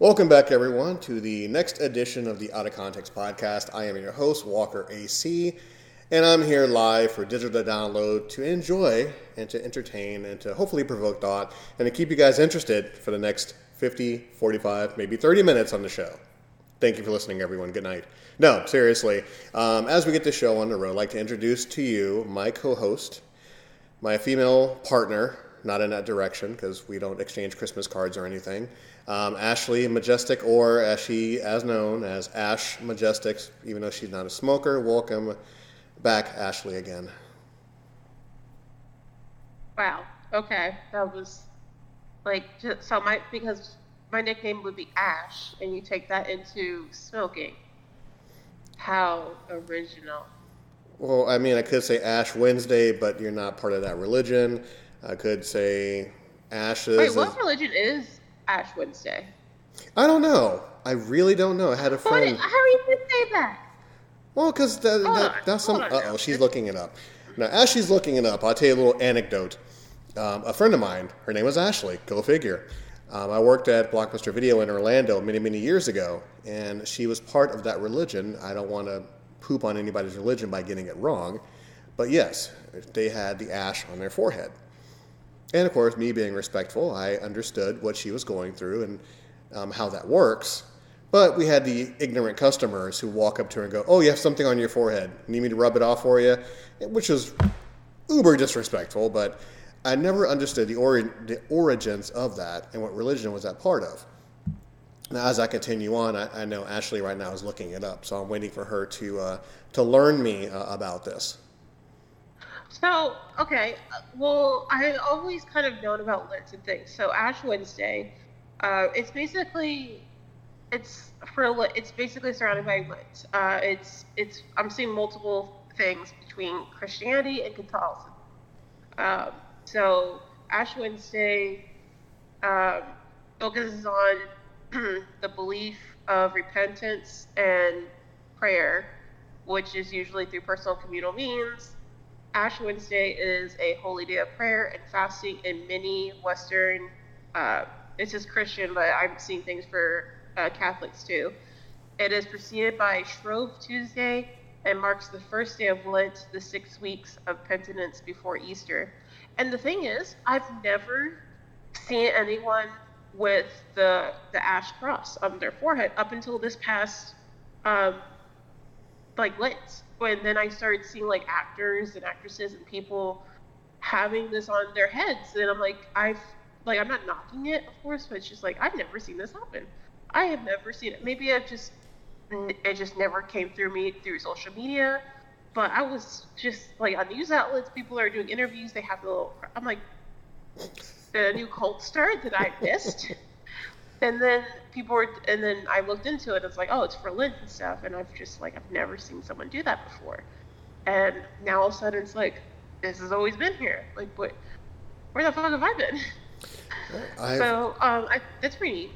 Welcome back, everyone, to the next edition of the Out of Context podcast. I am your host, Walker AC, and I'm here live for digital download to enjoy and to entertain and to hopefully provoke thought and to keep you guys interested for the next 50, 45, maybe 30 minutes on the show. Thank you for listening, everyone. Good night. No, seriously. Um, as we get the show on the road, I'd like to introduce to you my co host, my female partner, not in that direction because we don't exchange Christmas cards or anything. Um, Ashley Majestic, or as she as known as Ash Majestic, even though she's not a smoker. Welcome back, Ashley, again. Wow. Okay, that was like just, so my because my nickname would be Ash, and you take that into smoking. How original. Well, I mean, I could say Ash Wednesday, but you're not part of that religion. I could say Ashes. Wait, what religion is Ash Wednesday? I don't know. I really don't know. I had a friend. How are you gonna say that? Well, because that, that, that's some. Uh oh, she's looking it up. Now, as she's looking it up, I'll tell you a little anecdote. Um, a friend of mine, her name was Ashley. Go figure. Um, I worked at Blockbuster Video in Orlando many, many years ago, and she was part of that religion. I don't want to poop on anybody's religion by getting it wrong, but yes, they had the ash on their forehead. And of course, me being respectful, I understood what she was going through and um, how that works. But we had the ignorant customers who walk up to her and go, Oh, you have something on your forehead. Need me to rub it off for you? Which was uber disrespectful, but I never understood the, ori- the origins of that and what religion was that part of. Now, as I continue on, I, I, know Ashley right now is looking it up, so I'm waiting for her to uh, to learn me uh, about this. So, okay, well, I always kind of known about Lent and things. So, Ash Wednesday, uh, it's basically it's for it's basically surrounded by Lent. Uh, it's it's I'm seeing multiple things between Christianity and Catholicism. Um, so Ash Wednesday um, focuses on the belief of repentance and prayer, which is usually through personal communal means. Ash Wednesday is a holy day of prayer and fasting in many Western. Uh, it's just Christian, but I'm seeing things for uh, Catholics too. It is preceded by Shrove Tuesday and marks the first day of Lent, the six weeks of penitence before Easter. And the thing is, I've never seen anyone with the the ash cross on their forehead up until this past um, like Lent. When then I started seeing like actors and actresses and people having this on their heads, and I'm like, I've like I'm not knocking it, of course, but it's just like I've never seen this happen. I have never seen it. Maybe I've just it just never came through me through social media but I was just like on news outlets, people are doing interviews. They have the little. I'm like, a new cult start that I missed. and then people were, and then I looked into it. It's like, oh, it's for Lent and stuff. And I've just like, I've never seen someone do that before. And now all of a sudden, it's like, this has always been here. Like, what? Where the fuck have I been? I've, so um, I, that's pretty neat.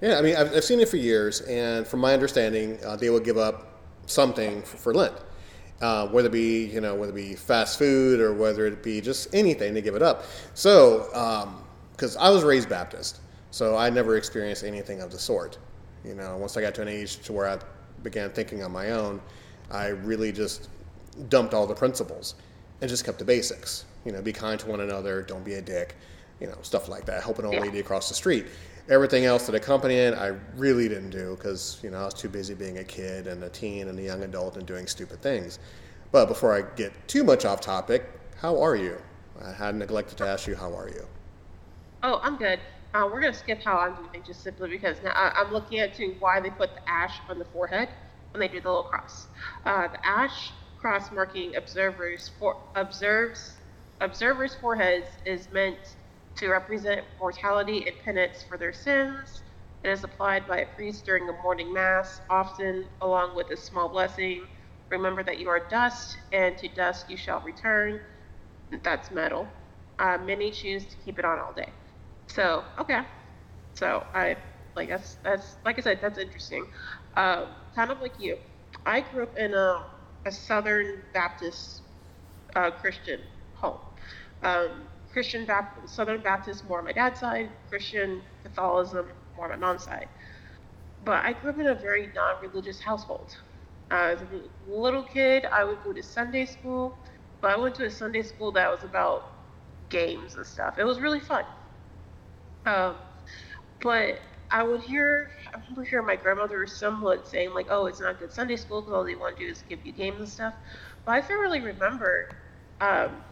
Yeah, I mean, I've, I've seen it for years, and from my understanding, uh, they will give up something for, for Lent. Uh, whether it be you know whether it be fast food or whether it be just anything to give it up. So because um, I was raised Baptist, so I never experienced anything of the sort. You know, once I got to an age to where I began thinking on my own, I really just dumped all the principles and just kept the basics. You know, be kind to one another, don't be a dick, you know, stuff like that. Help an old lady across the street everything else that accompanied it, I really didn't do because you know I was too busy being a kid and a teen and a young adult and doing stupid things. But before I get too much off topic, how are you? I had neglected to ask you how are you. Oh, I'm good. Uh, we're gonna skip how I'm doing just simply because now I, am looking at to why they put the ash on the forehead when they do the little cross. Uh, the ash cross marking observers for observes observers' foreheads is meant to represent mortality and penance for their sins. It is applied by a priest during the morning mass, often along with a small blessing. Remember that you are dust, and to dust you shall return. That's metal. Uh, many choose to keep it on all day. So okay, so I like that's that's like I said that's interesting. Uh, kind of like you, I grew up in a, a Southern Baptist uh, Christian home. Um, Christian Baptist, Southern Baptist more on my dad's side, Christian Catholicism more on my mom's side. But I grew up in a very non-religious household. Uh, as a little kid, I would go to Sunday school, but I went to a Sunday school that was about games and stuff. It was really fun. Um, but I would hear, I remember hearing my grandmother somewhat saying like, "Oh, it's not good Sunday school because all they want to do is give you games and stuff." But I really remember um,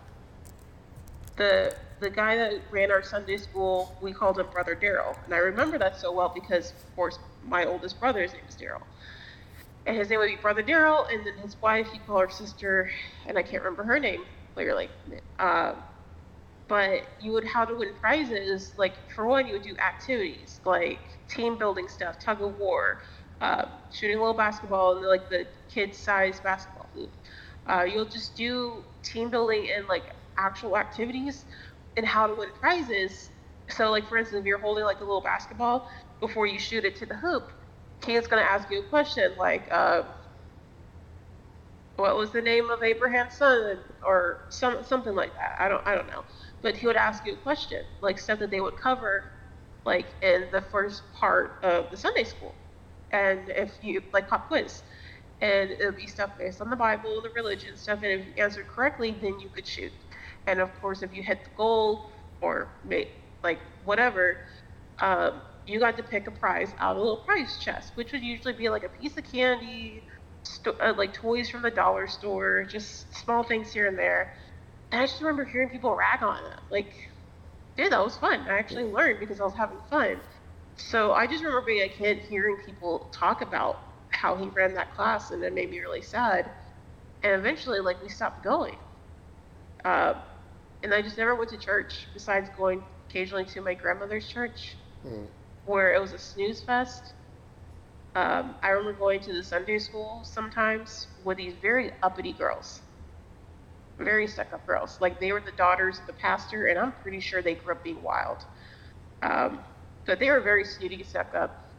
the the guy that ran our Sunday school. We called him Brother Daryl, and I remember that so well because, of course, my oldest brother's name is Daryl, and his name would be Brother Daryl, and then his wife, he called her sister, and I can't remember her name clearly. Uh, but you would how to win prizes. Like for one, you would do activities like team building stuff, tug of war, uh, shooting a little basketball in like the kids' size basketball hoop. Uh, you'll just do team building and like actual activities and how to win prizes. So like for instance, if you're holding like a little basketball before you shoot it to the hoop, kid's gonna ask you a question like. Uh, what was the name of Abraham's son, or some something like that. I don't I don't know but he would ask you a question, like stuff that they would cover, like in the first part of the Sunday school, and if you like pop quiz, and it would be stuff based on the Bible, the religion stuff, and if you answered correctly, then you could shoot, and of course if you hit the goal or make like whatever, um, you got to pick a prize out of a little prize chest, which would usually be like a piece of candy, sto- uh, like toys from the dollar store, just small things here and there and I just remember hearing people rag on it. Like, dude, that was fun. I actually learned because I was having fun. So I just remember being a kid hearing people talk about how he ran that class, and it made me really sad. And eventually, like, we stopped going. Uh, and I just never went to church besides going occasionally to my grandmother's church, mm. where it was a snooze fest. Um, I remember going to the Sunday school sometimes with these very uppity girls very stuck up girls. Like they were the daughters of the pastor, and I'm pretty sure they grew up being wild. Um, but they were very snooty, stuck up.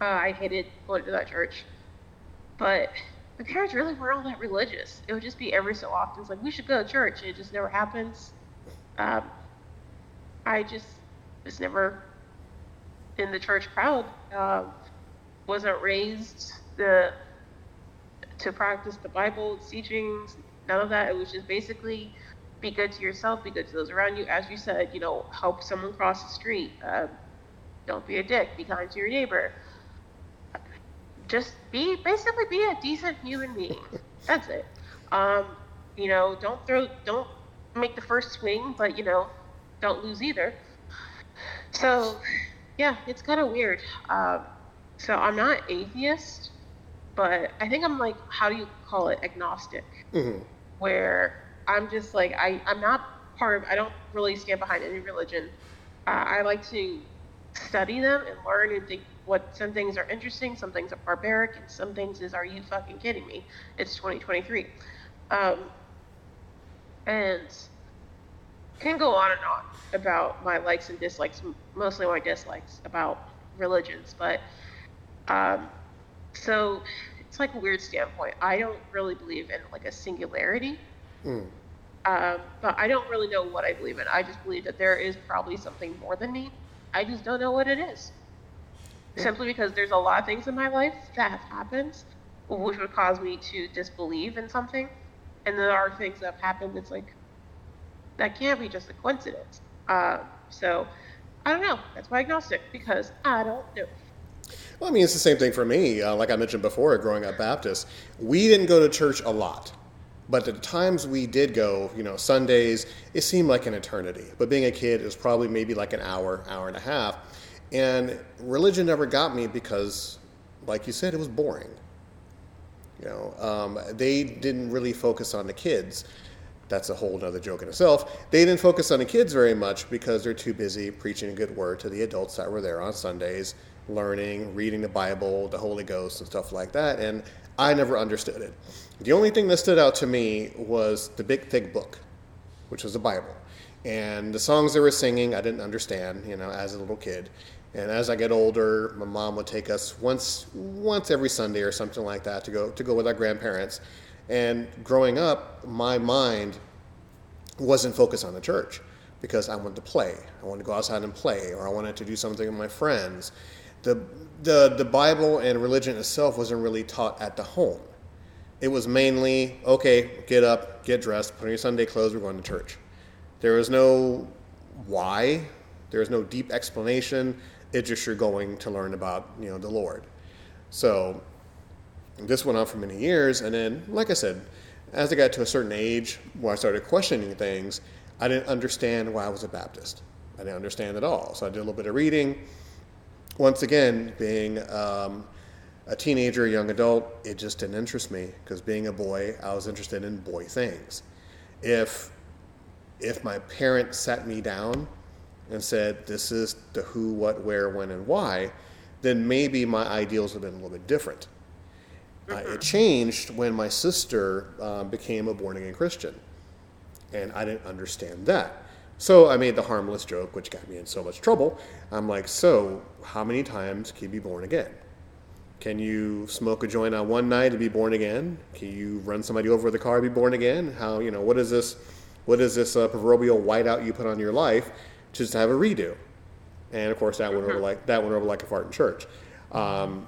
Uh, I hated going to that church. But the parents really weren't all that religious. It would just be every so often. It's like, we should go to church, and it just never happens. Um, I just was never in the church crowd. Uh, wasn't raised the, to practice the Bible, teachings, none of that. It was just basically be good to yourself, be good to those around you. As you said, you know, help someone cross the street. Uh, don't be a dick. Be kind to your neighbor. Just be basically be a decent human being. That's it. Um, you know, don't throw, don't make the first swing, but you know, don't lose either. So, yeah, it's kind of weird. Um, so I'm not atheist, but I think I'm like, how do you call it, agnostic? Mm-hmm where I'm just like I I'm not part of I don't really stand behind any religion. Uh, I like to study them and learn and think what some things are interesting, some things are barbaric, and some things is are you fucking kidding me? It's 2023, um, and can go on and on about my likes and dislikes, mostly my dislikes about religions, but um, so like a weird standpoint. I don't really believe in like a singularity. Mm. Um, but I don't really know what I believe in. I just believe that there is probably something more than me. I just don't know what it is. Yeah. Simply because there's a lot of things in my life that have happened, which would cause me to disbelieve in something. And there are things that have happened that's like, that can't be just a coincidence. Uh, so, I don't know. That's why agnostic, because I don't know. Well, I mean, it's the same thing for me. Uh, like I mentioned before, growing up Baptist, we didn't go to church a lot. But the times we did go, you know, Sundays, it seemed like an eternity. But being a kid, it was probably maybe like an hour, hour and a half. And religion never got me because, like you said, it was boring. You know, um, they didn't really focus on the kids. That's a whole other joke in itself. They didn't focus on the kids very much because they're too busy preaching a good word to the adults that were there on Sundays learning, reading the Bible, the Holy Ghost, and stuff like that. And I never understood it. The only thing that stood out to me was the big, thick book, which was the Bible. And the songs they were singing, I didn't understand, you know, as a little kid. And as I get older, my mom would take us once, once every Sunday or something like that to go to go with our grandparents. And growing up, my mind wasn't focused on the church because I wanted to play. I wanted to go outside and play, or I wanted to do something with my friends. The, the, the Bible and religion itself wasn't really taught at the home. It was mainly, okay, get up, get dressed, put on your Sunday clothes, we're going to church. There was no why, there was no deep explanation. It's just you're going to learn about, you know, the Lord. So this went on for many years, and then, like I said, as I got to a certain age where I started questioning things, I didn't understand why I was a Baptist. I didn't understand at all. So I did a little bit of reading. Once again, being um, a teenager, a young adult, it just didn't interest me because being a boy, I was interested in boy things. If if my parents sat me down and said, "This is the who, what, where, when, and why," then maybe my ideals would have been a little bit different. Uh, it changed when my sister um, became a born again Christian, and I didn't understand that. So I made the harmless joke, which got me in so much trouble. I'm like, so how many times can you be born again? Can you smoke a joint on one night and be born again? Can you run somebody over with a car and be born again? How you know what is this? What is this uh, proverbial whiteout you put on your life just to have a redo? And of course, that went over mm-hmm. like that went over like a fart in church. Um,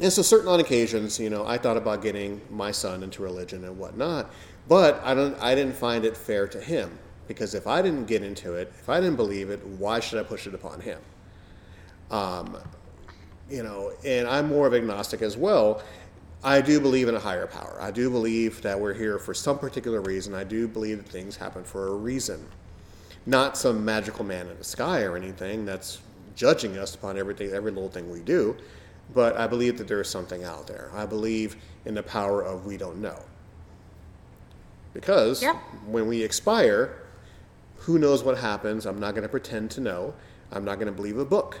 and so, certain on occasions, you know, I thought about getting my son into religion and whatnot, but I don't. I didn't find it fair to him because if I didn't get into it, if I didn't believe it, why should I push it upon him? Um, you know, and I'm more of agnostic as well. I do believe in a higher power. I do believe that we're here for some particular reason. I do believe that things happen for a reason not some magical man in the sky or anything that's judging us upon everything, every little thing we do, but I believe that there is something out there. I believe in the power of we don't know. Because yeah. when we expire, who knows what happens? I'm not going to pretend to know. I'm not going to believe a book.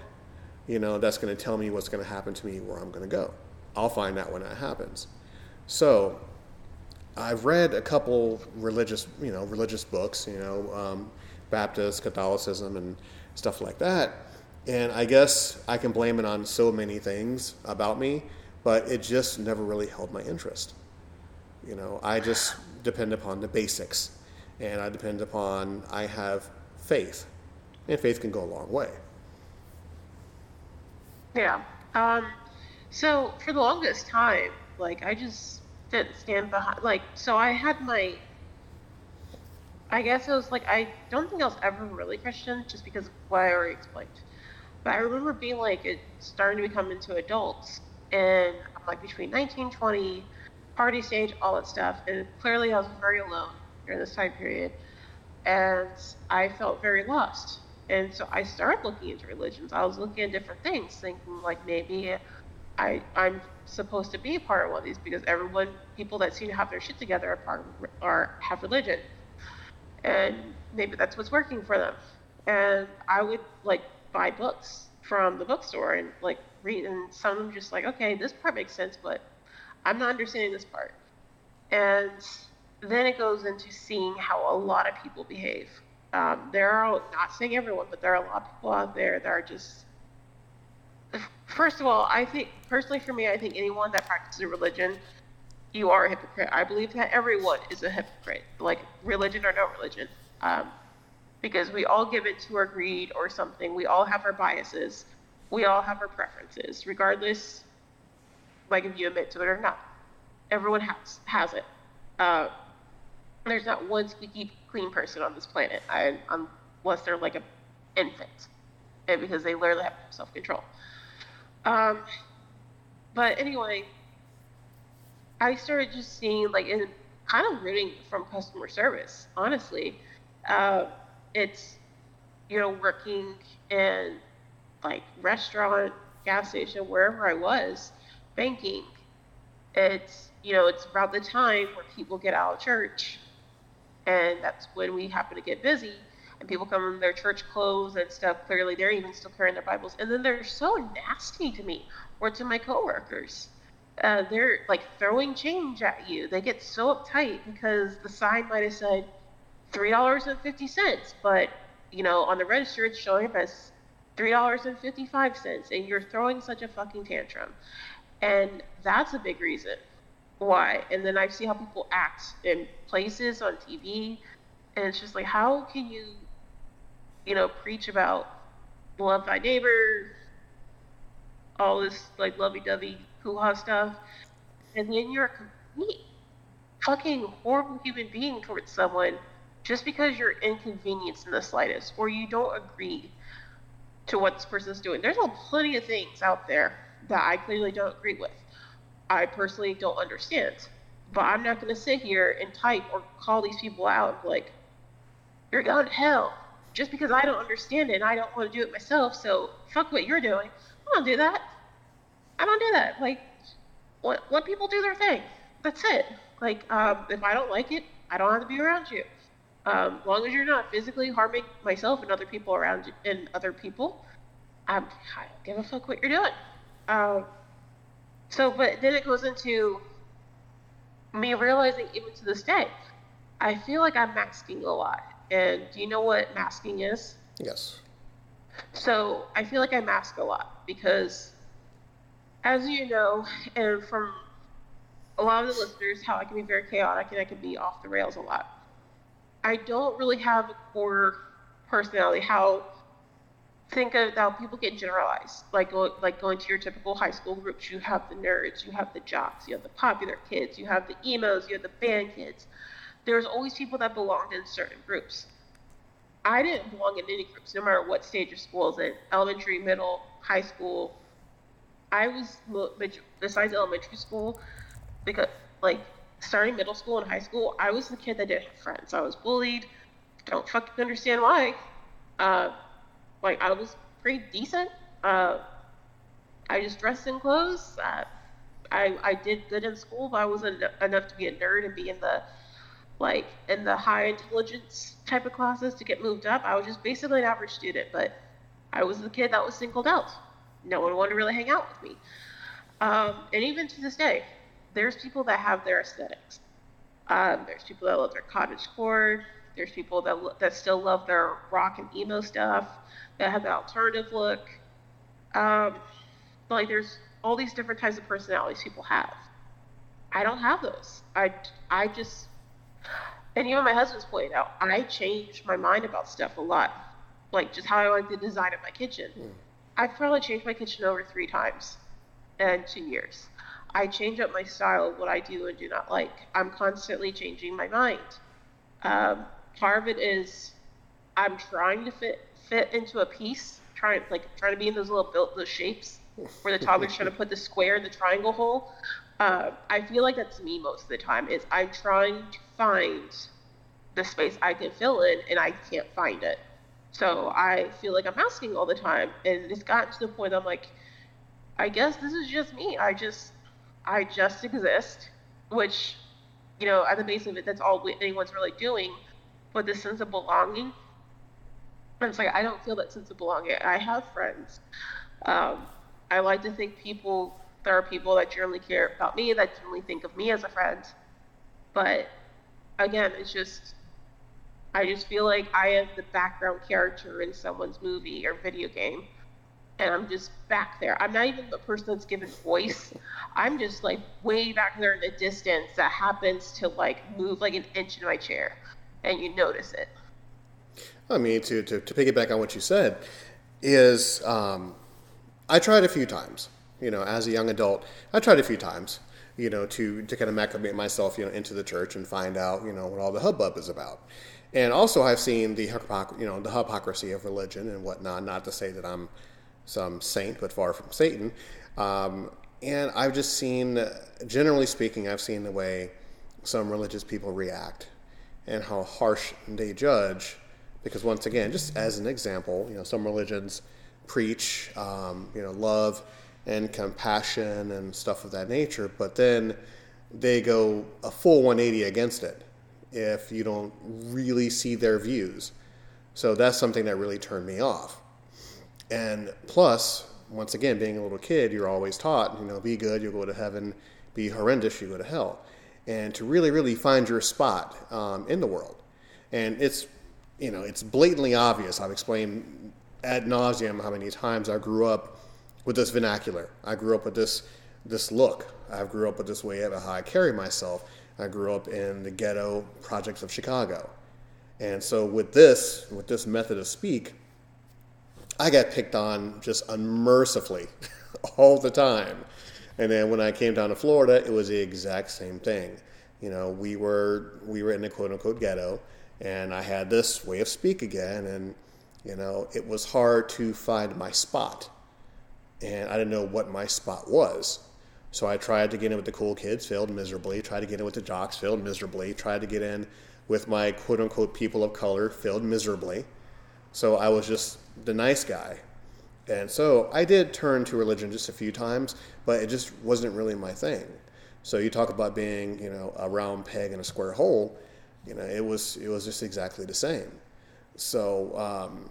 You know, that's going to tell me what's going to happen to me, where I'm going to go. I'll find out when that happens. So, I've read a couple religious, you know, religious books. You know, um, Baptist, Catholicism, and stuff like that. And I guess I can blame it on so many things about me, but it just never really held my interest. You know, I just depend upon the basics, and I depend upon I have faith, and faith can go a long way. Yeah. Um, so for the longest time, like I just didn't stand behind. Like, so I had my I guess it was like I don't think I was ever really Christian just because of what I already explained. But I remember being like it starting to become into adults and like between 19, 20, party stage, all that stuff. And clearly I was very alone during this time period. And I felt very lost. And so I started looking into religions. I was looking at different things, thinking like maybe I I'm supposed to be a part of one of these because everyone people that seem to have their shit together are part of, are have religion and maybe that's what's working for them. And I would like buy books from the bookstore and like read, and some of them just like, okay, this part makes sense, but I'm not understanding this part. And then it goes into seeing how a lot of people behave. Um, there are not saying everyone, but there are a lot of people out there that are just. First of all, I think personally for me, I think anyone that practices a religion you are a hypocrite. I believe that everyone is a hypocrite, like religion or no religion, um, because we all give it to our greed or something. We all have our biases. We all have our preferences, regardless, like if you admit to it or not. Everyone has has it. Uh, there's not one squeaky clean person on this planet, I, unless they're like an infant, and because they literally have self control. Um, but anyway, I started just seeing like in kind of rooting from customer service. Honestly, uh, it's you know working in like restaurant, gas station, wherever I was, banking. It's you know it's about the time where people get out of church, and that's when we happen to get busy. And people come in their church clothes and stuff. Clearly, they're even still carrying their Bibles, and then they're so nasty to me or to my coworkers uh, they're like throwing change at you. They get so uptight because the sign might have said three dollars and fifty cents, but you know on the register it's showing up as three dollars and fifty five cents, and you're throwing such a fucking tantrum, and that's a big reason why. And then I see how people act in places on TV, and it's just like how can you you know, preach about love thy neighbor, all this like lovey-dovey hoo-ha stuff, and then you're a complete fucking horrible human being towards someone just because you're inconvenienced in the slightest or you don't agree to what this person's doing. There's a plenty of things out there that I clearly don't agree with. I personally don't understand. But I'm not going to sit here and type or call these people out like, you're going to hell just because I don't understand it and I don't want to do it myself. So fuck what you're doing. I don't do that. I don't do that. Like, let, let people do their thing. That's it. Like, um, if I don't like it, I don't have to be around you. Um, long as you're not physically harming myself and other people around you, and other people, I'm, I don't give a fuck what you're doing. Um, so, but then it goes into me realizing, even to this day, I feel like I'm masking a lot. And do you know what masking is? Yes. So I feel like I mask a lot because, as you know, and from a lot of the listeners, how I can be very chaotic and I can be off the rails a lot. I don't really have a core personality. How think of how people get generalized, like like going to your typical high school groups. You have the nerds, you have the jocks, you have the popular kids, you have the emos, you have the band kids. There's always people that belonged in certain groups. I didn't belong in any groups, no matter what stage of school I was in, elementary, middle, high school. I was besides elementary school, because like starting middle school and high school, I was the kid that didn't have friends. I was bullied. Don't fucking understand why. Uh, like I was pretty decent. Uh, I just dressed in clothes. Uh, I I did good in school, but I wasn't enough to be a nerd and be in the like in the high intelligence type of classes to get moved up. I was just basically an average student, but I was the kid that was singled out. No one wanted to really hang out with me. Um, and even to this day, there's people that have their aesthetics. Um, there's people that love their cottage core. There's people that that still love their rock and emo stuff that have the alternative look. Um, like there's all these different types of personalities people have. I don't have those. I I just and even my husband's pointed out I change my mind about stuff a lot. Like just how I like the design of my kitchen. Mm. I've probably changed my kitchen over three times in two years. I change up my style of what I do and do not like. I'm constantly changing my mind. Um, part of it is I'm trying to fit fit into a piece, trying like trying to be in those little built those shapes where the toddler's trying to put the square in the triangle hole. Uh, I feel like that's me most of the time. Is I'm trying to find the space I can fill in, and I can't find it. So I feel like I'm asking all the time, and it's gotten to the point I'm like, I guess this is just me. I just I just exist, which, you know, at the base of it, that's all anyone's really doing. But the sense of belonging, it's like I don't feel that sense of belonging. I have friends. Um, I like to think people there are people that generally care about me, that generally think of me as a friend. But again, it's just I just feel like I am the background character in someone's movie or video game and I'm just back there. I'm not even the person that's given voice. I'm just like way back there in the distance that happens to like move like an inch in my chair, and you notice it. I mean, to to, to piggyback on what you said, is um, I tried a few times. You know, as a young adult, I tried a few times. You know, to to kind of acclimate myself, you know, into the church and find out, you know, what all the hubbub is about. And also, I've seen the you know the hypocrisy of religion and whatnot. Not to say that I'm some saint, but far from Satan. Um, and I've just seen, generally speaking, I've seen the way some religious people react and how harsh they judge. Because once again, just as an example, you know, some religions preach, um, you know, love and compassion and stuff of that nature, but then they go a full 180 against it if you don't really see their views. So that's something that really turned me off. And plus, once again, being a little kid, you're always taught, you know, be good, you'll go to heaven, be horrendous, you go to hell. And to really, really find your spot um, in the world. And it's, you know, it's blatantly obvious. I've explained ad nauseum how many times I grew up with this vernacular. I grew up with this this look. I grew up with this way of how I carry myself. I grew up in the ghetto projects of Chicago. And so with this, with this method of speak, I got picked on just unmercifully all the time. And then when I came down to Florida, it was the exact same thing. You know, we were we were in a quote unquote ghetto, and I had this way of speak again, and you know, it was hard to find my spot, and I didn't know what my spot was. So I tried to get in with the cool kids, failed miserably. Tried to get in with the jocks, failed miserably. Tried to get in with my quote unquote people of color, failed miserably. So I was just the nice guy. And so I did turn to religion just a few times, but it just wasn't really my thing. So you talk about being, you know, a round peg in a square hole, you know, it was it was just exactly the same. So um,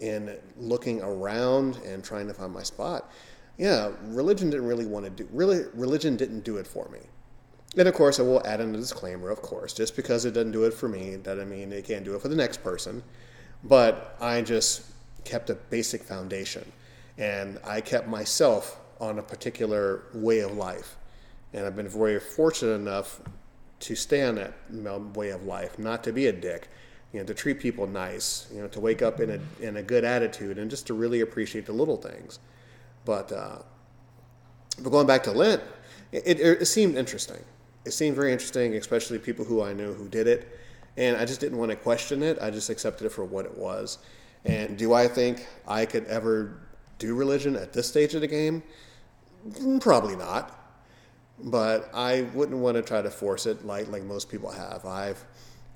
in looking around and trying to find my spot, yeah, religion didn't really want to do really religion didn't do it for me. And of course, I will add in a disclaimer. Of course, just because it doesn't do it for me doesn't mean it can't do it for the next person. But I just kept a basic foundation, and I kept myself on a particular way of life. And I've been very fortunate enough to stay on that way of life, not to be a dick, you know, to treat people nice, you know, to wake up in a in a good attitude, and just to really appreciate the little things. But uh, but going back to Lent, it, it, it seemed interesting. It seemed very interesting, especially people who I knew who did it, and I just didn't want to question it. I just accepted it for what it was. And do I think I could ever do religion at this stage of the game? Probably not. But I wouldn't want to try to force it like like most people have. I've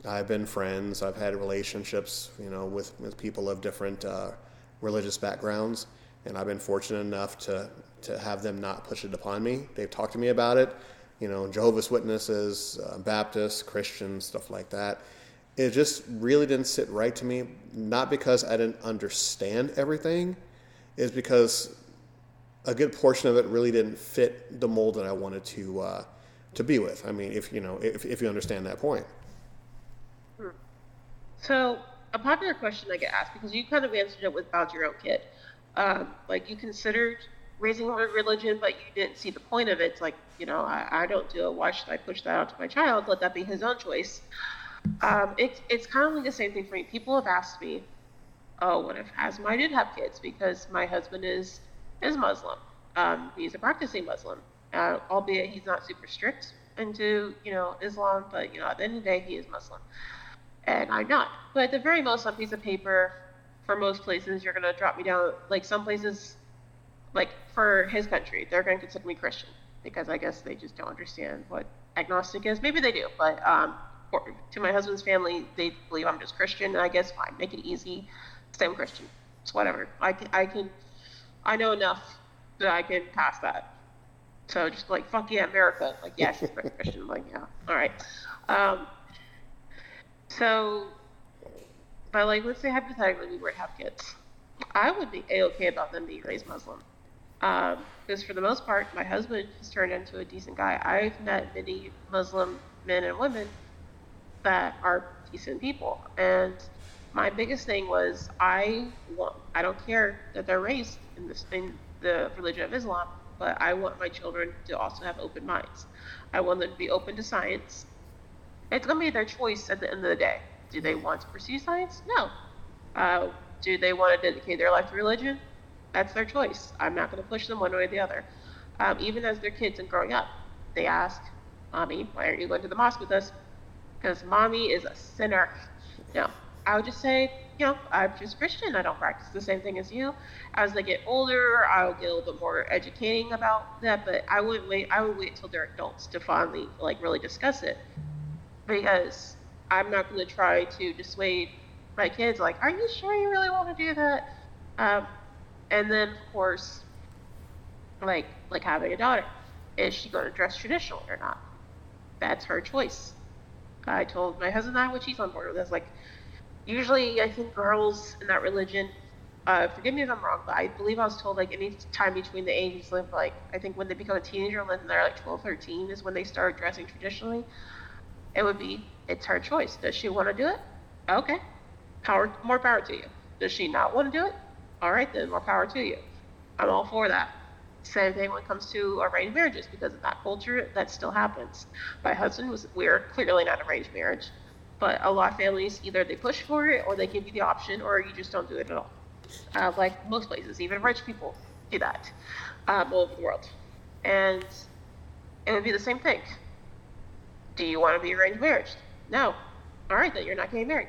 I've been friends. I've had relationships, you know, with, with people of different uh, religious backgrounds, and I've been fortunate enough to to have them not push it upon me. They've talked to me about it, you know, Jehovah's Witnesses, uh, Baptists, Christians, stuff like that. It just really didn't sit right to me. Not because I didn't understand everything, is because a good portion of it really didn't fit the mold that I wanted to uh, to be with. I mean, if you know, if if you understand that point. Hmm. So a popular question I get asked because you kind of answered it with about your own kid. Um, like you considered raising a religion, but you didn't see the point of it. It's like, you know, I, I don't do it. Why should I push that onto my child? Let that be his own choice. Um, it, it's kind of like the same thing for me. People have asked me, oh, what if Asma I did have kids? Because my husband is is Muslim. Um, he's a practicing Muslim, uh, albeit he's not super strict into you know Islam, but you know at the end of the day he is Muslim, and I'm not. But at the very most, on piece of paper, for most places, you're gonna drop me down. Like some places, like for his country, they're to consider me Christian because I guess they just don't understand what agnostic is. Maybe they do, but um, to my husband's family, they believe I'm just Christian. And I guess fine, make it easy. Say I'm Christian. It's whatever. I can, I can, I know enough that I can pass that. So just like fuck yeah, America. Like yeah, she's Christian. like yeah, all right. Um, so, but like let's say hypothetically we were to have kids, I would be a okay about them being raised Muslim. Um, because for the most part, my husband has turned into a decent guy. I've met many Muslim men and women that are decent people, and my biggest thing was I want I don't care that they're raised in this in the religion of Islam, but I want my children to also have open minds. I want them to be open to science. It's gonna be their choice at the end of the day. Do they want to pursue science? No. Uh, do they want to dedicate their life to religion? that's their choice. I'm not going to push them one way or the other. Um, even as their kids and growing up, they ask, "Mommy, why aren't you going to the mosque with us?" Because mommy is a sinner. No, I would just say, you know, I'm just Christian. I don't practice the same thing as you. As they get older, I'll get a little bit more educating about that. But I wouldn't wait. I would wait until they're adults to finally like really discuss it, because I'm not going to try to dissuade my kids. Like, are you sure you really want to do that? Um, and then of course, like like having a daughter, is she going to dress traditional or not? That's her choice. I told my husband that, which he's on board with. That's like usually I think girls in that religion. Uh, forgive me if I'm wrong, but I believe I was told like any time between the ages of like I think when they become a teenager, when they're like 12, 13 is when they start dressing traditionally. It would be it's her choice. Does she want to do it? Okay, power more power to you. Does she not want to do it? all right then, more power to you. I'm all for that. Same thing when it comes to arranged marriages, because in that culture, that still happens. My husband was, we're clearly not arranged marriage, But a lot of families either they push for it or they give you the option or you just don't do it at all. Uh, like most places, even rich people do that um, all over the world. And it would be the same thing. Do you want to be arranged marriage? No. All right, then you're not getting married.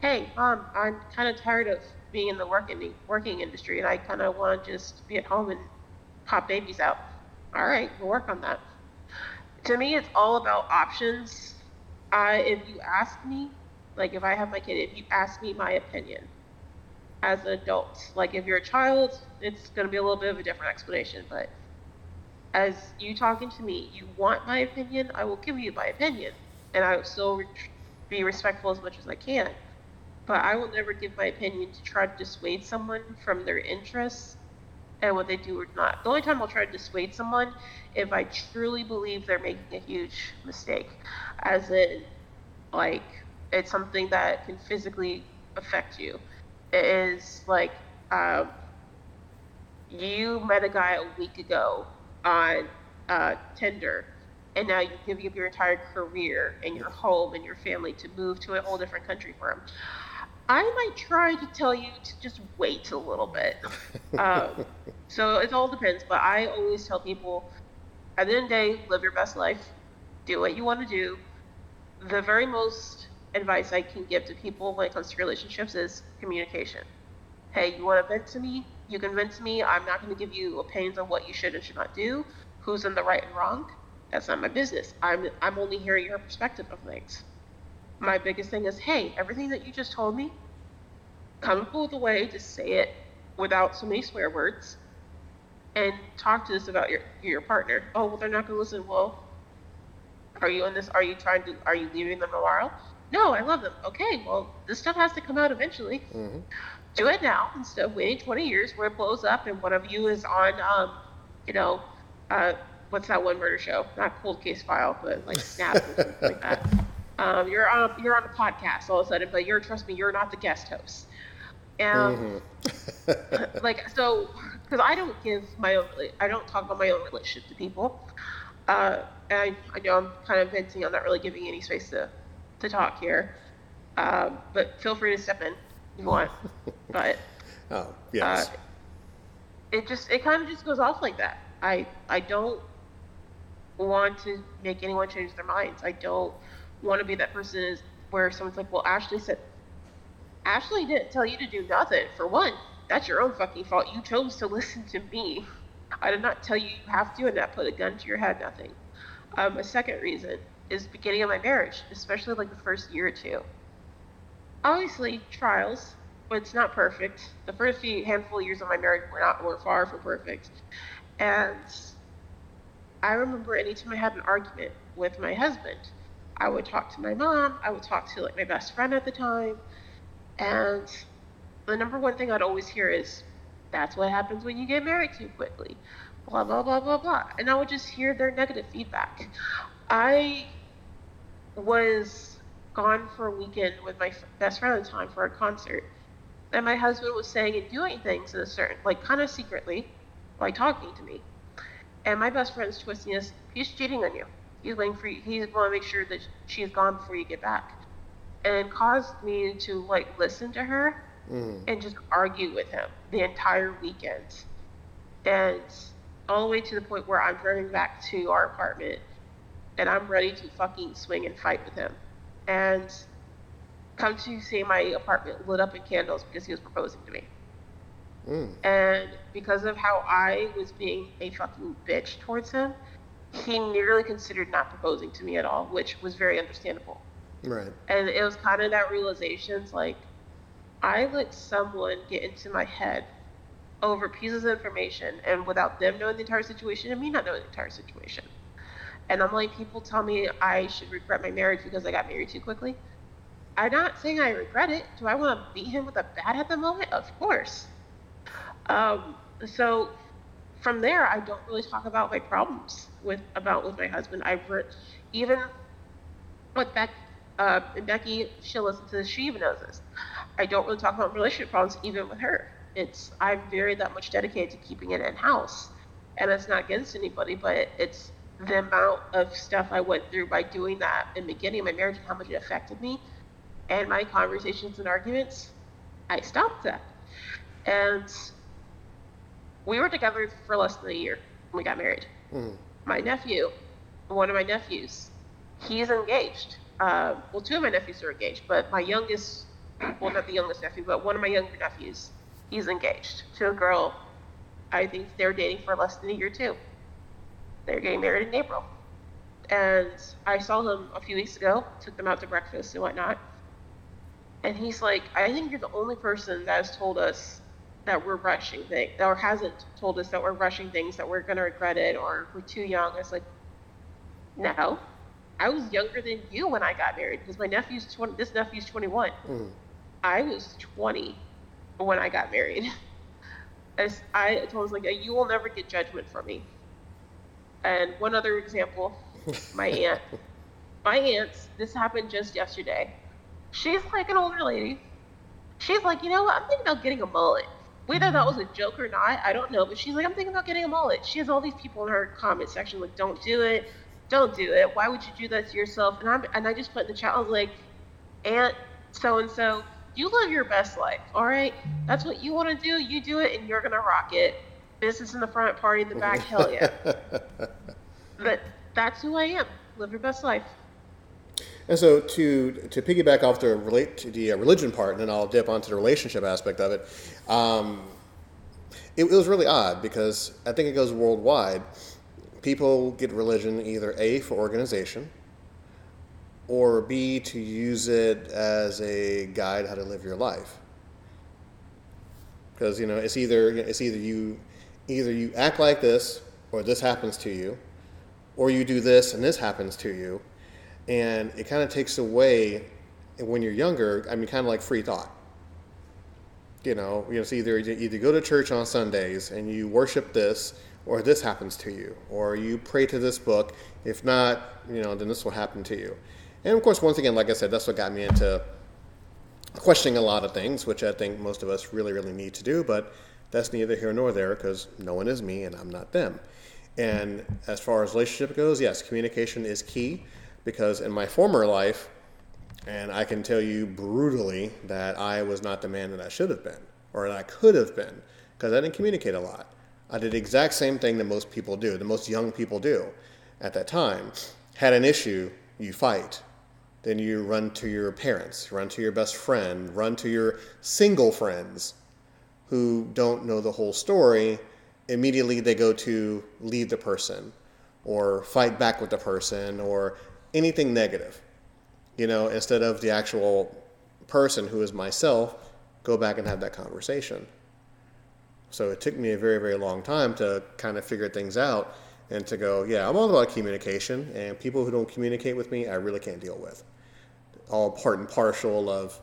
Hey, mom, I'm kind of tired of being in the working working industry, and I kind of want to just be at home and pop babies out. All right, we'll work on that. To me, it's all about options. I, if you ask me, like if I have my kid, if you ask me my opinion as an adult, like if you're a child, it's going to be a little bit of a different explanation. But as you talking to me, you want my opinion, I will give you my opinion, and I will still be respectful as much as I can. But I will never give my opinion to try to dissuade someone from their interests and what they do or not. The only time I'll try to dissuade someone if I truly believe they're making a huge mistake, as in, like, it's something that can physically affect you. It is like, um, you met a guy a week ago on uh, Tinder, and now you give up your entire career and your home and your family to move to a whole different country for him. I might try to tell you to just wait a little bit. Um, so it all depends, but I always tell people at the end of the day, live your best life, do what you want to do. The very most advice I can give to people when it comes to relationships is communication. Hey, you want to vent to me? You can vent to me. I'm not going to give you opinions on what you should and should not do, who's in the right and wrong. That's not my business. I'm, I'm only hearing your perspective of things my biggest thing is, hey, everything that you just told me, come up with a way to say it without so many swear words, and talk to us about your your partner. Oh, well, they're not going to listen. Well, are you in this? Are you trying to? Are you leaving them tomorrow? No, I love them. Okay, well, this stuff has to come out eventually. Mm-hmm. Do it now instead of waiting 20 years where it blows up and one of you is on, um, you know, uh, what's that one murder show? Not Cold Case File, but like Snap or something like that. Um, you're on you're on a podcast all of a sudden, but you're trust me, you're not the guest host. And mm-hmm. like so, because I don't give my own, I don't talk about my own relationship to people. Uh, and I, I know I'm kind of venting. I'm not really giving any space to to talk here. Um, but feel free to step in if you want. But oh yes, uh, it just it kind of just goes off like that. I I don't want to make anyone change their minds. I don't want to be that person is where someone's like, well, Ashley said, Ashley didn't tell you to do nothing. For one, that's your own fucking fault. You chose to listen to me. I did not tell you you have to and not put a gun to your head, nothing. Um, a second reason is beginning of my marriage, especially like the first year or two. Obviously, trials, but it's not perfect. The first few handful of years of my marriage were not were far from perfect. And I remember anytime I had an argument with my husband, I would talk to my mom. I would talk to like my best friend at the time, and the number one thing I'd always hear is, "That's what happens when you get married too quickly." Blah blah blah blah blah, and I would just hear their negative feedback. I was gone for a weekend with my best friend at the time for a concert, and my husband was saying and doing things in a certain, like kind of secretly, like talking to me, and my best friend's twisting us. He's cheating on you he's waiting for you. He's going to make sure that she's gone before you get back. And caused me to like listen to her mm. and just argue with him the entire weekend. And all the way to the point where I'm driving back to our apartment and I'm ready to fucking swing and fight with him. And come to see my apartment lit up in candles because he was proposing to me. Mm. And because of how I was being a fucking bitch towards him, he nearly considered not proposing to me at all, which was very understandable. Right. And it was kind of that realization, like, I let someone get into my head over pieces of information, and without them knowing the entire situation and me not knowing the entire situation. And I'm like, people tell me I should regret my marriage because I got married too quickly. I'm not saying I regret it. Do I want to beat him with a bat at the moment? Of course. Um, so from there, I don't really talk about my problems with about with my husband. I've re- even with Beck, uh, Becky, she listens to this. She even knows this. I don't really talk about relationship problems even with her. It's I'm very that much dedicated to keeping it in house, and it's not against anybody, but it's the amount of stuff I went through by doing that in the beginning of my marriage and how much it affected me and my conversations and arguments, I stopped that. And we were together for less than a year when we got married. Mm. My nephew, one of my nephews, he's engaged. Uh, well, two of my nephews are engaged, but my youngest, well, not the youngest nephew, but one of my younger nephews, he's engaged to a girl. I think they're dating for less than a year too. They're getting married in April. And I saw him a few weeks ago, took them out to breakfast and whatnot. And he's like, I think you're the only person that has told us that we're rushing things, or hasn't told us that we're rushing things, that we're going to regret it, or we're too young. I was like, no. I was younger than you when I got married because my nephew's 20, this nephew's 21. Mm. I was 20 when I got married. As I told him, like, you will never get judgment from me. And one other example, my aunt. My aunt, this happened just yesterday. She's like an older lady. She's like, you know what? I'm thinking about getting a mullet. Whether that was a joke or not, I don't know. But she's like, I'm thinking about getting a mullet. She has all these people in her comment section like, don't do it, don't do it. Why would you do that to yourself? And I'm and I just put in the chat, I was like, Aunt so and so, you live your best life. All right, that's what you want to do. You do it, and you're gonna rock it. Business in the front, party in the back. hell yeah. but that's who I am. Live your best life. And so to to piggyback off the relate to the uh, religion part, and then I'll dip onto the relationship aspect of it. Um, it, it was really odd because I think it goes worldwide. People get religion either a for organization, or b to use it as a guide how to live your life. Because you know it's either it's either you either you act like this or this happens to you, or you do this and this happens to you and it kind of takes away when you're younger. I mean, kind of like free thought. You know, you know, it's either either go to church on Sundays and you worship this, or this happens to you, or you pray to this book. If not, you know, then this will happen to you. And of course, once again, like I said, that's what got me into questioning a lot of things, which I think most of us really, really need to do. But that's neither here nor there because no one is me and I'm not them. And as far as relationship goes, yes, communication is key because in my former life, and I can tell you brutally that I was not the man that I should have been, or that I could have been, because I didn't communicate a lot. I did the exact same thing that most people do, the most young people do at that time. Had an issue, you fight. Then you run to your parents, run to your best friend, run to your single friends who don't know the whole story. Immediately they go to leave the person or fight back with the person or anything negative, you know, instead of the actual person who is myself, go back and have that conversation. So it took me a very, very long time to kind of figure things out and to go, yeah, I'm all about communication, and people who don't communicate with me, I really can't deal with. All part and partial of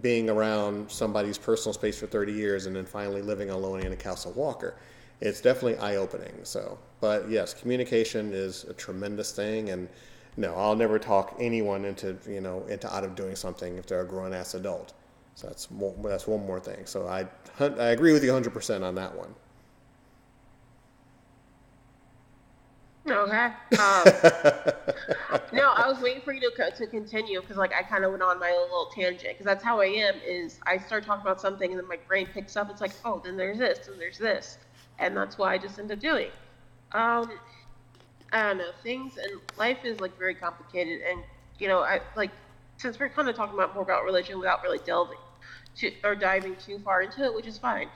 being around somebody's personal space for 30 years and then finally living alone in a Castle Walker. It's definitely eye opening. So, but yes, communication is a tremendous thing, and no, I'll never talk anyone into you know into out of doing something if they're a grown ass adult. So that's one, that's one more thing. So I I agree with you 100 percent on that one. Okay. Um, no, I was waiting for you to to continue because like I kind of went on my own little tangent because that's how I am. Is I start talking about something and then my brain picks up. It's like, oh, then there's this and there's this, and that's why I just end up doing. Um, I don't know things and life is like very complicated and you know I like since we're kind of talking about more about religion without really delving to or diving too far into it, which is fine.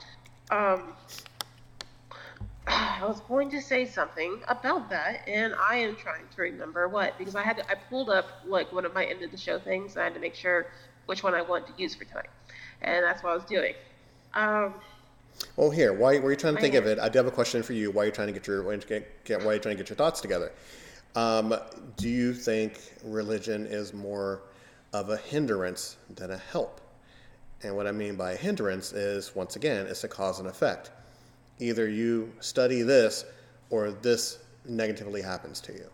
Um, I was going to say something about that, and I am trying to remember what because I had to, I pulled up like one of my end of the show things. And I had to make sure which one I want to use for tonight, and that's what I was doing. Um, well, here, why were you trying to think of it? I do have a question for you. Why are you trying to get your why are you, get, why are you trying to get your thoughts together? Um, do you think religion is more of a hindrance than a help? And what I mean by hindrance is, once again, it's a cause and effect. Either you study this, or this negatively happens to you,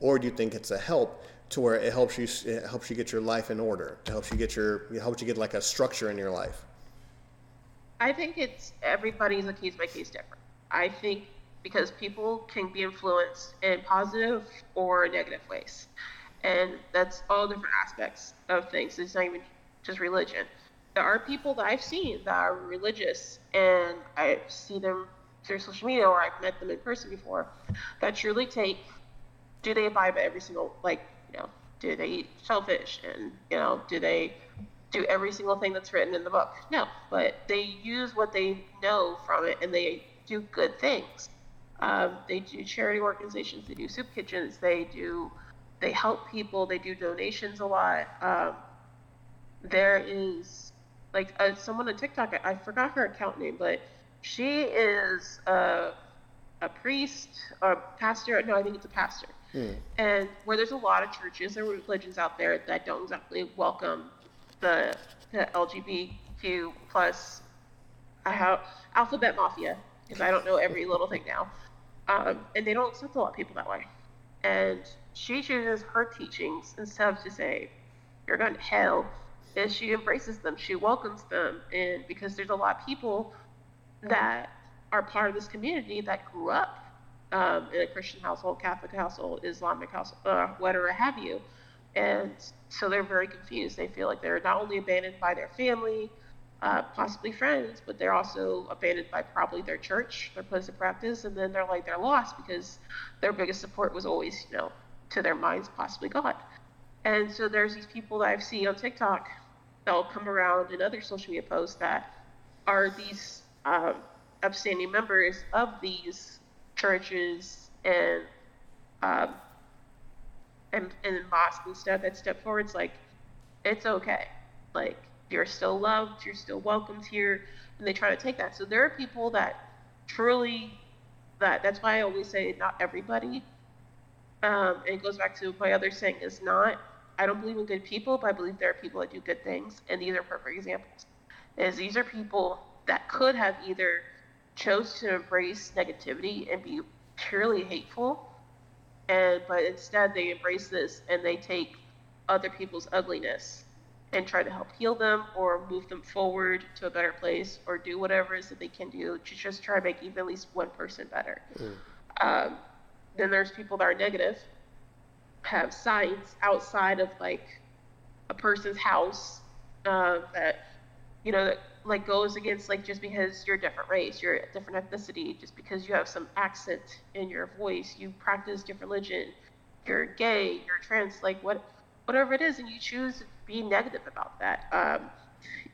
or do you think it's a help to where it helps you it helps you get your life in order, it helps you get your it helps you get like a structure in your life? I think it's everybody's a case by case different. I think because people can be influenced in positive or negative ways. And that's all different aspects of things. It's not even just religion. There are people that I've seen that are religious, and I see them through social media or I've met them in person before that truly take do they abide by every single like you know do they eat shellfish and you know do they do every single thing that's written in the book no but they use what they know from it and they do good things um, they do charity organizations they do soup kitchens they do they help people they do donations a lot um, there is like uh, someone on tiktok I, I forgot her account name but she is a, a priest or pastor. No, I think it's a pastor. Hmm. And where there's a lot of churches or religions out there that don't exactly welcome the, the LGBTQ plus I have alphabet mafia because I don't know every little thing now. Um, and they don't accept a lot of people that way. And she chooses her teachings instead of to say, you're going to hell. And she embraces them. She welcomes them. And because there's a lot of people that are part of this community that grew up um, in a Christian household, Catholic household, Islamic household, uh, whatever have you. And so they're very confused. They feel like they're not only abandoned by their family, uh, possibly friends, but they're also abandoned by probably their church, their place of practice, and then they're like they're lost because their biggest support was always, you know, to their minds, possibly God. And so there's these people that I've seen on TikTok that'll come around in other social media posts that are these um, upstanding members of these churches and um, and, and mosques and stuff that step forward. It's like it's okay. Like you're still loved, you're still welcomed here, and they try to take that. So there are people that truly that that's why I always say not everybody. Um, and it goes back to my other saying is not I don't believe in good people, but I believe there are people that do good things, and these are perfect examples. Is these are people that could have either chose to embrace negativity and be purely hateful and but instead they embrace this and they take other people's ugliness and try to help heal them or move them forward to a better place or do whatever it is that they can do to just try to make even at least one person better. Mm. Um, then there's people that are negative, have signs outside of like a person's house uh, that you know that like goes against like just because you're a different race, you're a different ethnicity, just because you have some accent in your voice, you practice different religion, you're gay, you're trans, like what, whatever it is, and you choose to be negative about that. Um,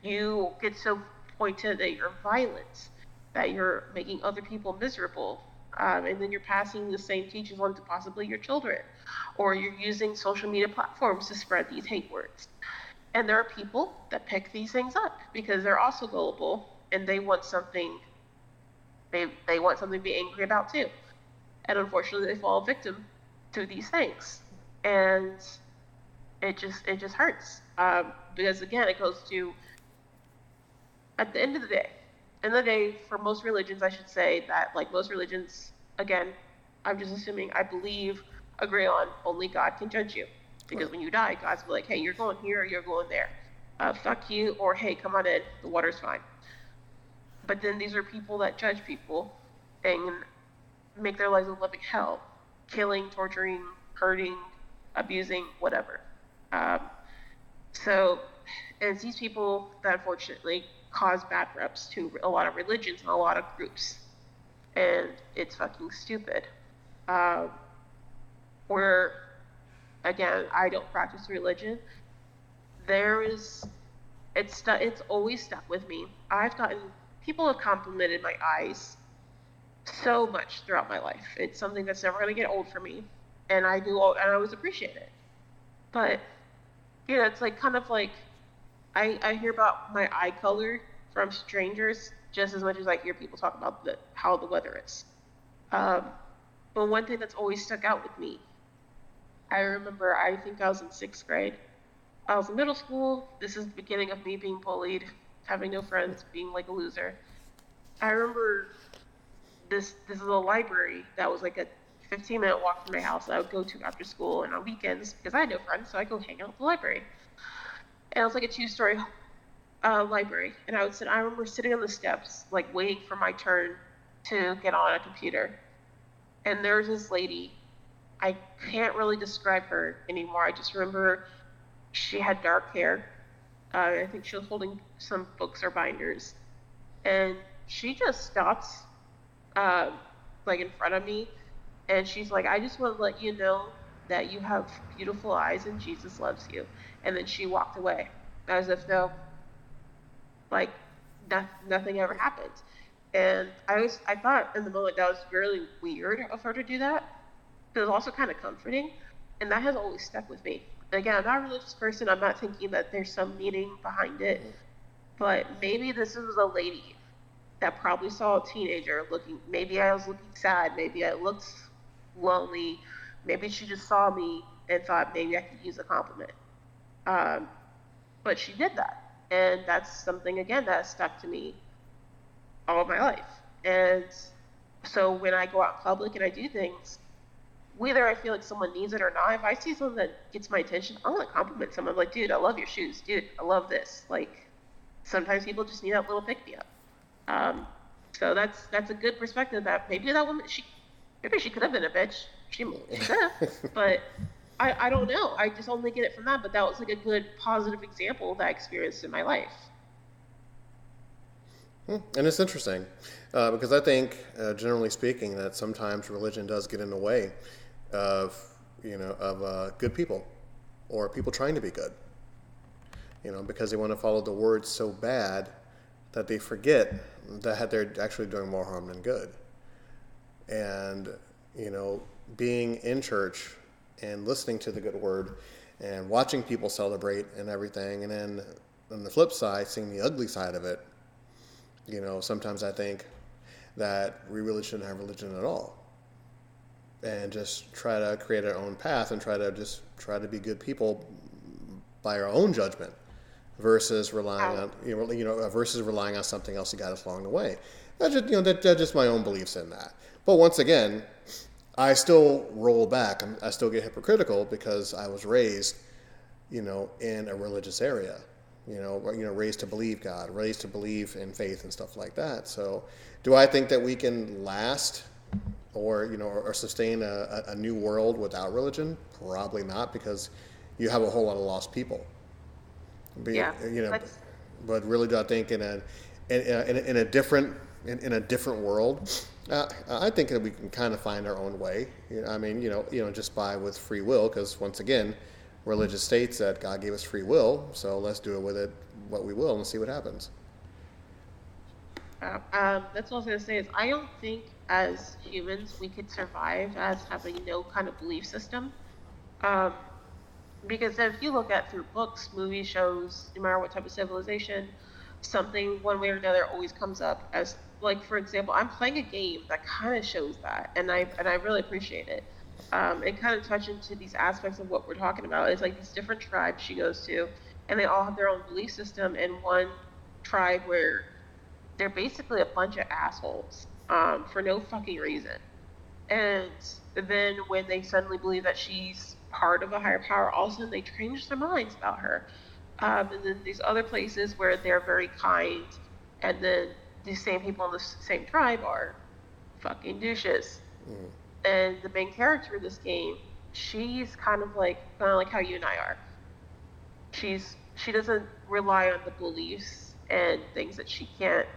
you get so pointed that you're violent, that you're making other people miserable, um, and then you're passing the same teachings on to possibly your children, or you're using social media platforms to spread these hate words. And there are people that pick these things up because they're also gullible and they want something they they want something to be angry about too. And unfortunately they fall victim to these things. And it just it just hurts. Um, because again it goes to at the end of the day, end of the day, for most religions I should say that like most religions, again, I'm just assuming I believe, agree on only God can judge you. Because when you die, God's like, hey, you're going here, you're going there. Uh, fuck you, or hey, come on in, the water's fine. But then these are people that judge people and make their lives a living hell, killing, torturing, hurting, abusing, whatever. Um, so, and it's these people that unfortunately cause bad reps to a lot of religions and a lot of groups. And it's fucking stupid. Um, where again, I don't practice religion. There is, it's it's always stuck with me. I've gotten people have complimented my eyes so much throughout my life. It's something that's never going to get old for me, and I do, and I always appreciate it. But you know, it's like kind of like I I hear about my eye color from strangers just as much as I hear people talk about the how the weather is. Um, but one thing that's always stuck out with me I remember, I think I was in sixth grade. I was in middle school. This is the beginning of me being bullied, having no friends, being like a loser. I remember this. This is a library that was like a 15 minute walk from my house that I would go to after school and on weekends because I had no friends, so I go hang out at the library. And it was like a two story uh, library, and I would sit. I remember sitting on the steps, like waiting for my turn to get on a computer And there's this lady. I can't really describe her anymore. I just remember she had dark hair. Uh, I think she was holding some books or binders, and she just stops, uh, like in front of me, and she's like, "I just want to let you know that you have beautiful eyes and Jesus loves you." And then she walked away, as if no, like, no, nothing ever happened. And I was, I thought in the moment that was really weird of her to do that, but it was also kind of comforting, and that has always stuck with me again, I'm not a religious person. I'm not thinking that there's some meaning behind it. But maybe this was a lady that probably saw a teenager looking. Maybe I was looking sad. Maybe I looked lonely. Maybe she just saw me and thought maybe I could use a compliment. Um, but she did that. And that's something, again, that stuck to me all my life. And so when I go out in public and I do things, whether I feel like someone needs it or not, if I see something that gets my attention, I want to compliment someone. I'm like, dude, I love your shoes. Dude, I love this. Like, sometimes people just need that little pick me up. Um, so that's that's a good perspective. That maybe that woman, she, maybe she could have been a bitch. She, she could have, but I, I don't know. I just only get it from that. But that was like a good positive example that I experienced in my life. Hmm, and it's interesting uh, because I think, uh, generally speaking, that sometimes religion does get in the way of you know of uh, good people or people trying to be good. You know, because they want to follow the word so bad that they forget that they're actually doing more harm than good. And you know, being in church and listening to the good word and watching people celebrate and everything, and then on the flip side, seeing the ugly side of it. You know, sometimes I think that we really shouldn't have religion at all and just try to create our own path and try to just try to be good people by our own judgment versus relying on you know, you know versus relying on something else that got us along the way. That's just you know that, that's just my own beliefs in that. But once again, I still roll back. I still get hypocritical because I was raised, you know, in a religious area. You know, you know, raised to believe God, raised to believe in faith and stuff like that. So, do I think that we can last or you know or, sustain a, a, new world without religion? Probably not because you have a whole lot of lost people. Be, yeah, you know but really do i think in a in, in, in a different in, in, a different world? Uh, i think that we can kind of find our own way. I mean you know you know just by with free will because once again religious states that god gave us free will so let's do it with it what we will and see what happens. Uh, um, that's what i was going to say is i don't think as humans we could survive as having no kind of belief system. Um, because if you look at through books, movies, shows, no matter what type of civilization, something one way or another always comes up as like for example, I'm playing a game that kind of shows that, and I and I really appreciate it. Um, kind of touch into these aspects of what we're talking about. It's like these different tribes she goes to, and they all have their own belief system. And one tribe where they're basically a bunch of assholes um, for no fucking reason. And then when they suddenly believe that she's part of a higher power, all of a sudden they change their minds about her. Um, and then these other places where they're very kind, and then these same people in the same tribe are fucking douches. Mm. And the main character of this game, she's kind of like kind of like how you and I are. She's she doesn't rely on the beliefs and things that she can't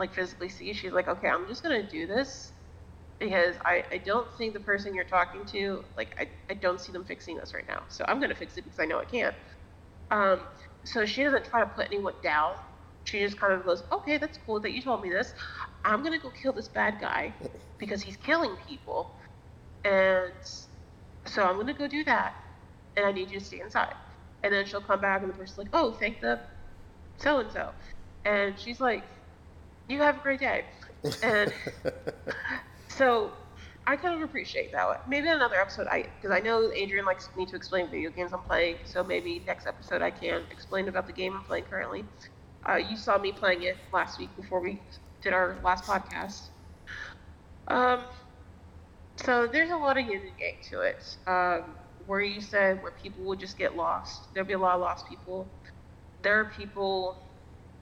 like physically see, she's like, okay, I'm just gonna do this because I, I don't think the person you're talking to, like, I, I don't see them fixing this right now. So I'm gonna fix it because I know I can. Um, so she doesn't try to put anyone down. She just kind of goes, okay, that's cool that you told me this. I'm gonna go kill this bad guy because he's killing people, and so I'm gonna go do that. And I need you to stay inside. And then she'll come back and the person's like, oh, thank the so and so. And she's like, you have a great day. And so I kind of appreciate that. Maybe another episode, I because I know Adrian likes me to explain video games I'm playing. So maybe next episode I can explain about the game I'm playing currently. Uh, you saw me playing it last week before we did our last podcast. Um, so there's a lot of yin and yang to it. Um, where you said where people would just get lost. There'll be a lot of lost people. There are people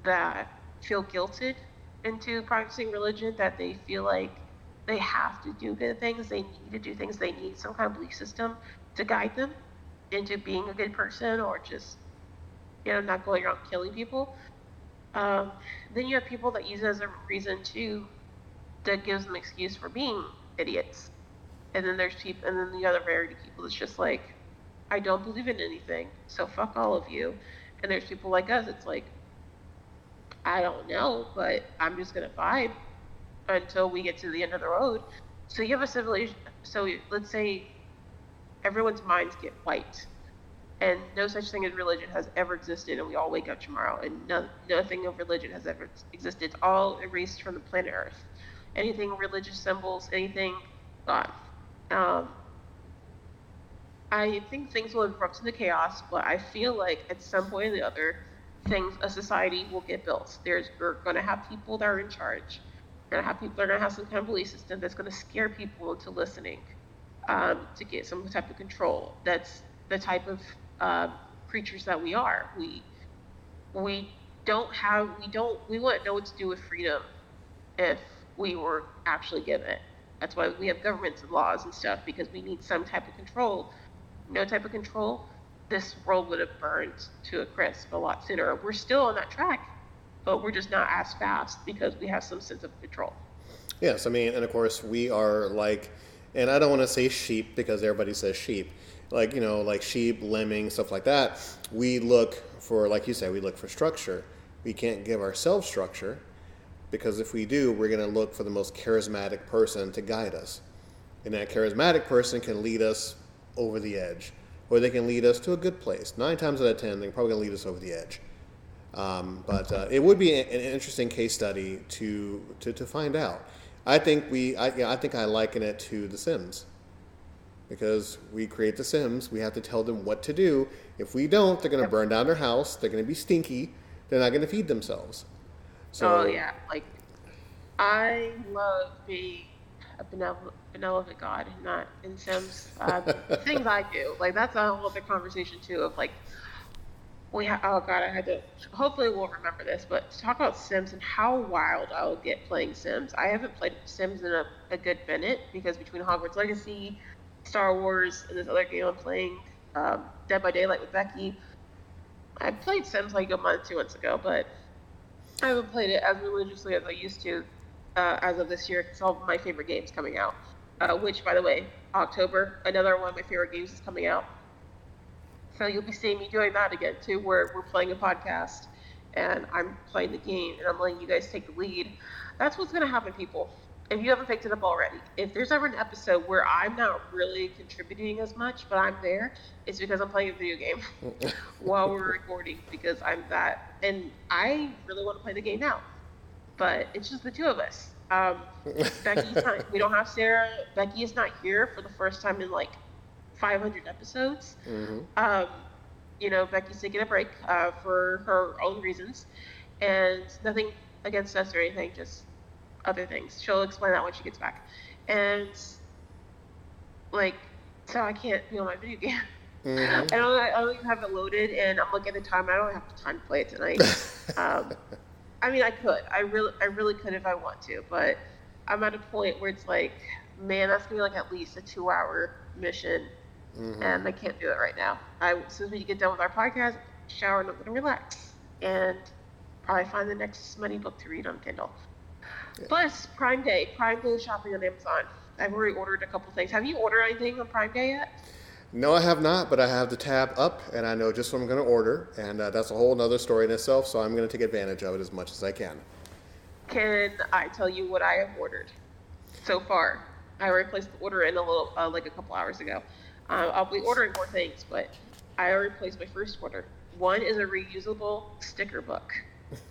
that feel guilted into practicing religion that they feel like they have to do good things. They need to do things. They need some kind of belief system to guide them into being a good person or just, you know, not going around killing people. Um, then you have people that use it as a reason to, that gives them excuse for being idiots. And then there's people, and then the other variety of people that's just like, I don't believe in anything, so fuck all of you. And there's people like us, it's like, I don't know, but I'm just gonna vibe until we get to the end of the road. So you have a civilization. So let's say everyone's minds get wiped, and no such thing as religion has ever existed, and we all wake up tomorrow, and no, nothing of religion has ever existed. It's all erased from the planet Earth. Anything religious symbols, anything gone. Um, I think things will erupt into chaos, but I feel like at some point or the other, things a society will get built. There's we're to have people that are in charge. We're to have people that are to have some kind of belief system that's to scare people into listening um, to get some type of control. That's the type of uh, creatures that we are. We we don't have we don't we wouldn't know what to do with freedom if we were actually given it. That's why we have governments and laws and stuff because we need some type of control. No type of control, this world would have burned to a crisp a lot sooner. We're still on that track, but we're just not as fast because we have some sense of control. Yes, I mean, and of course we are like, and I don't want to say sheep because everybody says sheep, like you know, like sheep, lemming, stuff like that. We look for, like you said, we look for structure. We can't give ourselves structure because if we do, we're going to look for the most charismatic person to guide us, and that charismatic person can lead us over the edge or they can lead us to a good place. Nine times out of ten, they're probably going to lead us over the edge. Um, but uh, it would be an interesting case study to, to, to find out. I think we, I, yeah, I think I liken it to The Sims, because we create The Sims, we have to tell them what to do. If we don't, they're going to burn down their house. They're going to be stinky. They're not going to feed themselves. So, oh yeah, like I love being a benevolent, benevolent God and not in Sims. Uh, things I do, like that's a whole other conversation too. Of like, we ha- oh God, I had to. Hopefully, we'll remember this. But to talk about Sims and how wild I will get playing Sims. I haven't played Sims in a, a good minute because between Hogwarts Legacy, Star Wars, and this other game I'm playing, um, Dead by Daylight with Becky. I played Sims like a month, two months ago, but I haven't played it as religiously as I used to uh, as of this year because all my favorite games coming out. Uh, which, by the way, October, another one of my favorite games is coming out. So you'll be seeing me doing that again too, where we're playing a podcast and I'm playing the game and I'm letting you guys take the lead. That's what's going to happen, people. If you haven't picked it up already, if there's ever an episode where I'm not really contributing as much, but I'm there, it's because I'm playing a video game while we're recording because I'm that. And I really want to play the game now but it's just the two of us. Um, Becky's not, we don't have Sarah. Becky is not here for the first time in like 500 episodes. Mm-hmm. Um, you know, Becky's taking a break uh, for her own reasons, and nothing against us or anything, just other things. She'll explain that when she gets back. And like, so I can't be on my video game. Mm-hmm. I don't. I don't even have it loaded, and I'm looking at the time. I don't have time to play it tonight. um, I mean, I could. I really, I really could if I want to, but I'm at a point where it's like, man, that's gonna be like at least a two-hour mission, mm-hmm. and I can't do it right now. I as soon as we get done with our podcast, shower, and I'm gonna relax, and probably find the next money book to read on Kindle. Yeah. Plus, Prime Day, Prime Day shopping on Amazon. I've already ordered a couple things. Have you ordered anything on Prime Day yet? No, I have not, but I have the tab up and I know just what I'm going to order, and uh, that's a whole other story in itself, so I'm going to take advantage of it as much as I can. Can I tell you what I have ordered so far? I already placed the order in a little, uh, like a couple hours ago. Uh, I'll be ordering more things, but I already placed my first order. One is a reusable sticker book.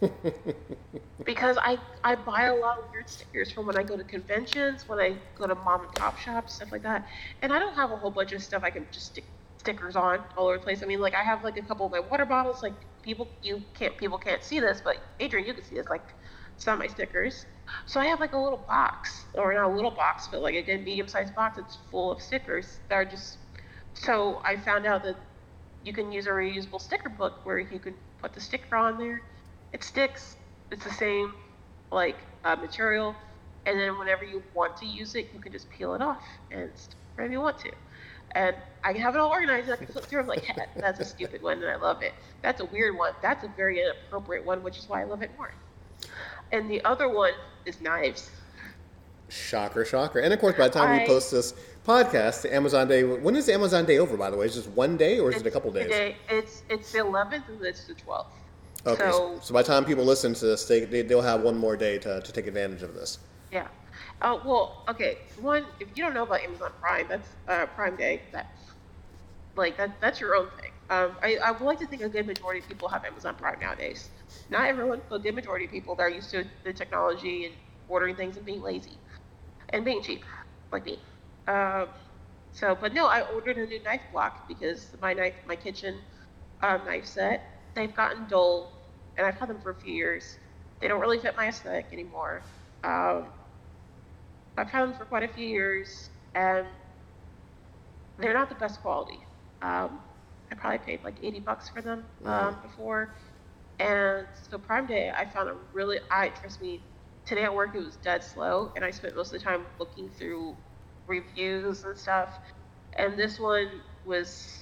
because I, I buy a lot of weird stickers from when I go to conventions, when I go to mom and pop shops, stuff like that. And I don't have a whole bunch of stuff I can just stick stickers on all over the place. I mean, like I have like a couple of my water bottles. Like people, you can't people can't see this, but Adrian, you can see this. Like some of my stickers. So I have like a little box, or not a little box, but like a good medium-sized box. It's full of stickers that are just. So I found out that you can use a reusable sticker book where you can put the sticker on there it sticks. It's the same like uh, material, and then whenever you want to use it, you can just peel it off and whenever you want to. And I can have it all organized. and I can flip through. I'm like, yeah, that's a stupid one, and I love it. That's a weird one. That's a very inappropriate one, which is why I love it more. And the other one is knives. Shocker, shocker. And of course, by the time I, we post this podcast, the Amazon Day. When is the Amazon Day over? By the way, is it just one day or is it a couple days? Day, it's it's the 11th and it's the 12th. Okay, so, so by the time people listen to this, they, they will have one more day to, to take advantage of this. Yeah. Uh, well, okay. One, if you don't know about Amazon Prime, that's uh, Prime Day. That's like that. That's your own thing. Um, I, I would like to think a good majority of people have Amazon Prime nowadays. Not everyone, but a good majority of people that are used to the technology and ordering things and being lazy and being cheap, like me. Um, so, but no, I ordered a new knife block because my knife, my kitchen um, knife set, they've gotten dull, and I've had them for a few years. They don't really fit my aesthetic anymore. Um, I've had them for quite a few years, and they're not the best quality. Um, I probably paid like 80 bucks for them um, before. And so Prime Day, I found a really, I trust me, today at work it was dead slow, and I spent most of the time looking through reviews and stuff. And this one was,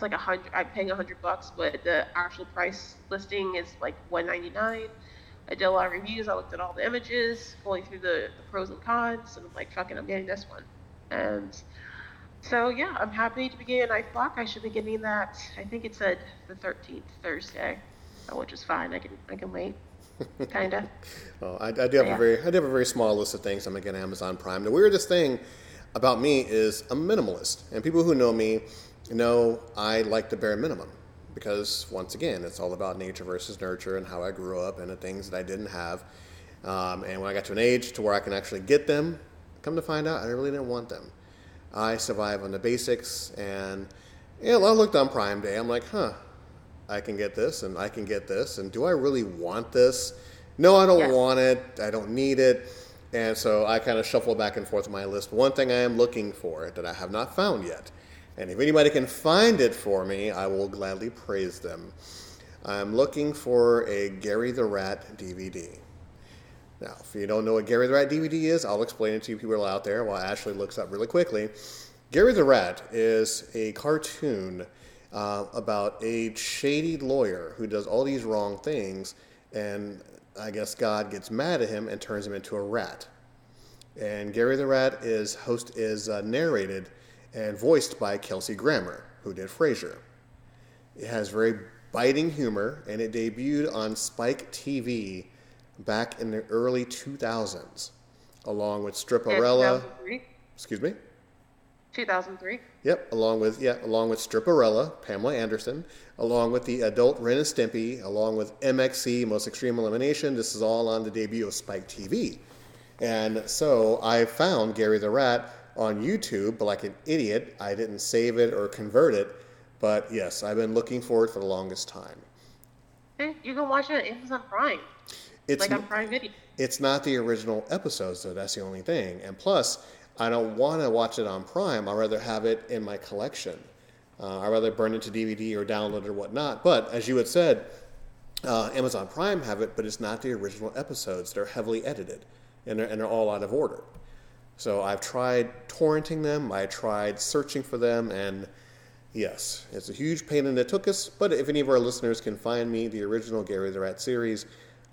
it's like a hundred, I'm paying a hundred bucks, but the actual price listing is like 199 I did a lot of reviews. I looked at all the images, going through the, the pros and cons, and I'm like, fucking, I'm getting this one. And so yeah, I'm happy to be getting a knife block. I should be getting that. I think it said the 13th Thursday, which is fine. I can I can wait. Kinda. well, I, I, do have yeah. a very I do have a very small list of things I'm gonna get Amazon Prime. The weirdest thing about me is I'm a minimalist, and people who know me know I like the bare minimum because once again, it's all about nature versus nurture and how I grew up and the things that I didn't have. Um, and when I got to an age to where I can actually get them, come to find out, I really didn't want them. I survive on the basics, and you know, I looked on Prime Day. I'm like, huh, I can get this, and I can get this, and do I really want this? No, I don't yeah. want it. I don't need it. And so I kind of shuffle back and forth my list. One thing I am looking for that I have not found yet and if anybody can find it for me, I will gladly praise them. I'm looking for a Gary the Rat DVD. Now, if you don't know what Gary the Rat DVD is, I'll explain it to you people out there while Ashley looks up really quickly. Gary the Rat is a cartoon uh, about a shady lawyer who does all these wrong things, and I guess God gets mad at him and turns him into a rat. And Gary the Rat is host is uh, narrated and voiced by Kelsey Grammer, who did Frasier. It has very biting humor, and it debuted on Spike TV back in the early 2000s, along with Stripperella. Yeah, excuse me. 2003. Yep, along with yeah, along with Stripperella, Pamela Anderson, along with the adult Ren and Stimpy, along with MXC, Most Extreme Elimination. This is all on the debut of Spike TV. And so I found Gary the Rat on YouTube, but like an idiot, I didn't save it or convert it. But yes, I've been looking for it for the longest time. You can watch it on Amazon Prime. It's like on Prime Video. It's not the original episodes, though. That's the only thing. And plus, I don't want to watch it on Prime. I'd rather have it in my collection. Uh, I'd rather burn it to DVD or download it or whatnot. But as you had said, uh, Amazon Prime have it, but it's not the original episodes. They're heavily edited, and they're, and they're all out of order. So I've tried torrenting them, I tried searching for them, and yes, it's a huge pain in the tuchus, but if any of our listeners can find me the original Gary the Rat series,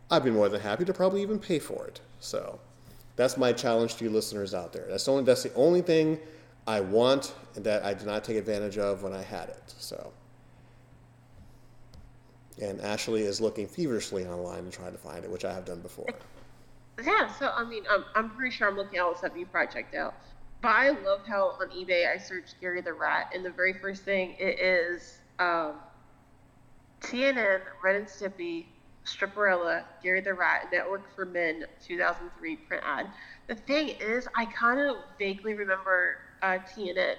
I'd be more than happy to probably even pay for it. So that's my challenge to you listeners out there. That's the only, that's the only thing I want and that I did not take advantage of when I had it. So. And Ashley is looking feverishly online to try to find it, which I have done before. Yeah, so I mean, I'm, I'm pretty sure I'm looking at stuff you probably checked out. But I love how on eBay I searched Gary the Rat, and the very first thing it is um, TNN, Ren and Stimpy, Stripperella, Gary the Rat, Network for Men, 2003 print ad. The thing is, I kind of vaguely remember uh, TNN.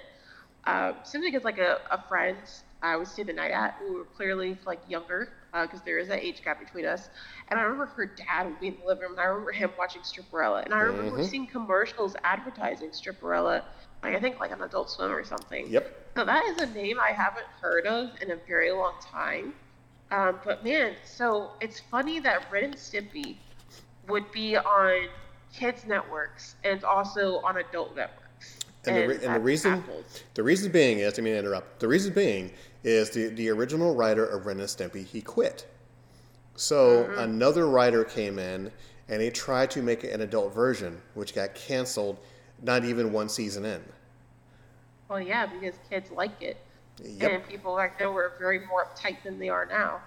Uh, simply because like a, a friend I would stay the night at who were clearly like younger because uh, there is that age gap between us. And I remember her dad would be in the living room, and I remember him watching Stripperella, and I remember mm-hmm. seeing commercials advertising Stripperella, like I think like on Adult Swim or something. Yep. So that is a name I haven't heard of in a very long time. Um, but man, so it's funny that Ren and Stimpy would be on kids networks and also on adult networks. And, and the, re- and the reason the reason being is I mean interrupt. The reason being is the the original writer of Ren and Stimpy he quit. So mm-hmm. another writer came in and he tried to make an adult version, which got canceled not even one season in. Well, yeah, because kids like it, yep. and people back then were very more uptight than they are now.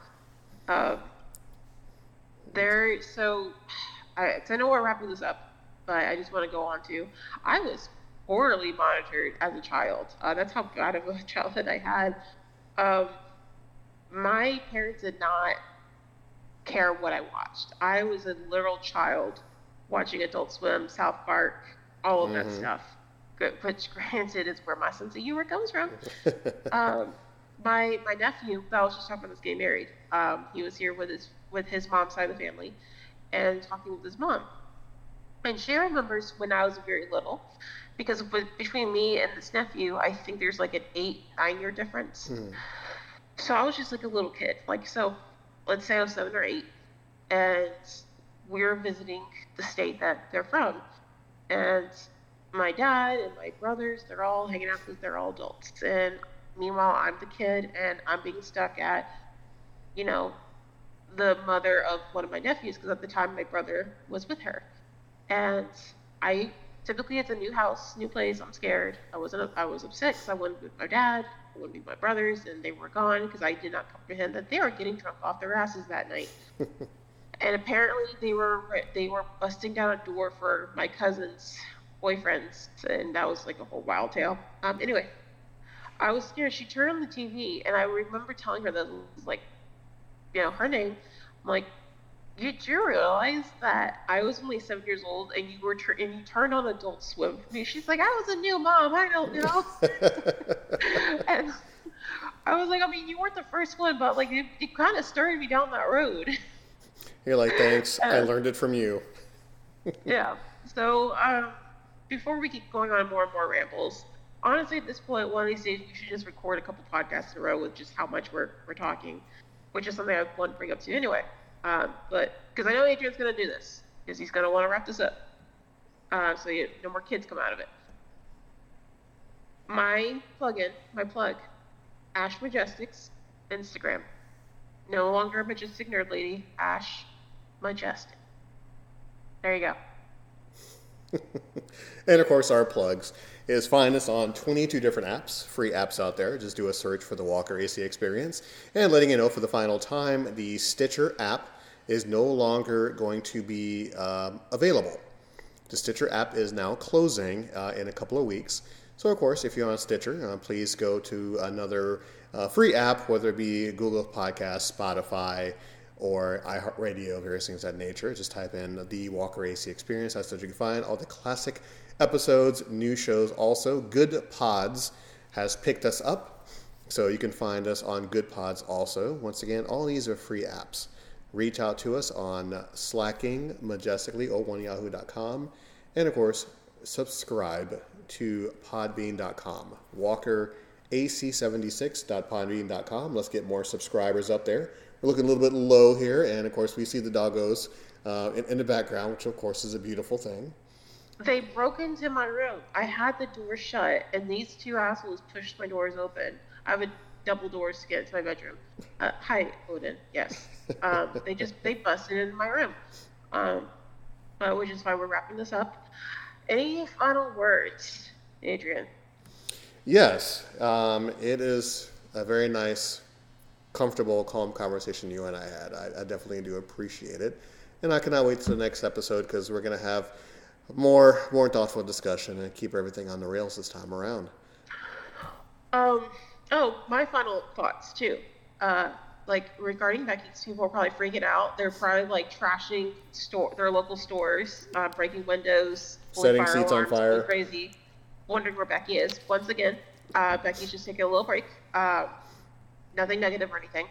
Uh, there, so I, I know we're wrapping this up, but I just want to go on to. I was poorly monitored as a child. Uh, that's how bad of a childhood I had. Um, my parents did not care what I watched. I was a literal child watching Adult Swim, South Park, all of mm-hmm. that stuff. Which, granted, is where my sense of humor comes from. um, my my nephew that I was just talking about this getting married. Um, he was here with his with his mom's side of the family, and talking with his mom. And she remembers when I was very little, because with, between me and this nephew, I think there's like an eight nine year difference. Mm. So I was just like a little kid, like so. Let's say I was seven or eight, and we are visiting the state that they're from, and my dad and my brothers, they're all hanging out because they're all adults. And meanwhile, I'm the kid and I'm being stuck at, you know, the mother of one of my nephews because at the time my brother was with her. And I typically it's a new house, new place. I'm scared. I wasn't. I was upset because I wouldn't with my dad. I wouldn't be my brothers, and they were gone because I did not comprehend that they were getting drunk off their asses that night. and apparently they were they were busting down a door for my cousin's boyfriends, and that was like a whole wild tale. Um, anyway, I was scared. She turned on the TV, and I remember telling her that it was like, you know, her name. I'm like, did you realize that I was only seven years old and you were tur- and you turned on Adult Swim for me? She's like, I was a new mom. I don't know. and I was like, I mean, you weren't the first one, but like, it, it kind of started me down that road. You're like, thanks. I learned it from you. yeah. So, um, before we keep going on more and more rambles, honestly, at this point, one of these days, we should just record a couple podcasts in a row with just how much we're, we're talking, which is something I want to bring up to you anyway. Um, but because I know Adrian's to do this, because he's to want to wrap this up. Uh, so you, no more kids come out of it. My plug-in, my plug, Ash Majestics, Instagram. No longer a majestic nerd lady, Ash Majestic. There you go. and of course, our plugs is find us on 22 different apps, free apps out there. Just do a search for the Walker AC Experience. And letting you know for the final time, the Stitcher app is no longer going to be um, available. The Stitcher app is now closing uh, in a couple of weeks. So, of course, if you're on Stitcher, uh, please go to another uh, free app, whether it be Google Podcasts, Spotify, or iHeartRadio, various things of that nature. Just type in the Walker AC Experience. That's what you can find. All the classic episodes, new shows also. Goodpods has picked us up. So you can find us on Goodpods also. Once again, all these are free apps. Reach out to us on slacking majestically, o1yahoo.com. And of course, subscribe to podbean.com. Walker ac76.podbean.com. Let's get more subscribers up there. We're looking a little bit low here, and of course, we see the doggos uh, in, in, the background, which of course is a beautiful thing. They broke into my room. I had the door shut, and these two assholes pushed my doors open. I a double doors to get into my bedroom. Uh, hi, Odin. Yes. Um, they just they busted into my room, um, but which is why we're wrapping this up. Any final words, Adrian? Yes. Um, it is a very nice comfortable, calm conversation you and I had. I, I definitely do appreciate it, and I cannot wait to the next episode because we're going to have more more thoughtful discussion and keep everything on the rails this time around. Um. Oh, my final thoughts too. Uh, like regarding Becky's, people are probably freaking out. They're probably like trashing store their local stores, uh, breaking windows, setting seats alarms, on fire, crazy, wondering where Becky is. Once again, uh, Becky's just taking a little break. Uh, nothing negative or anything.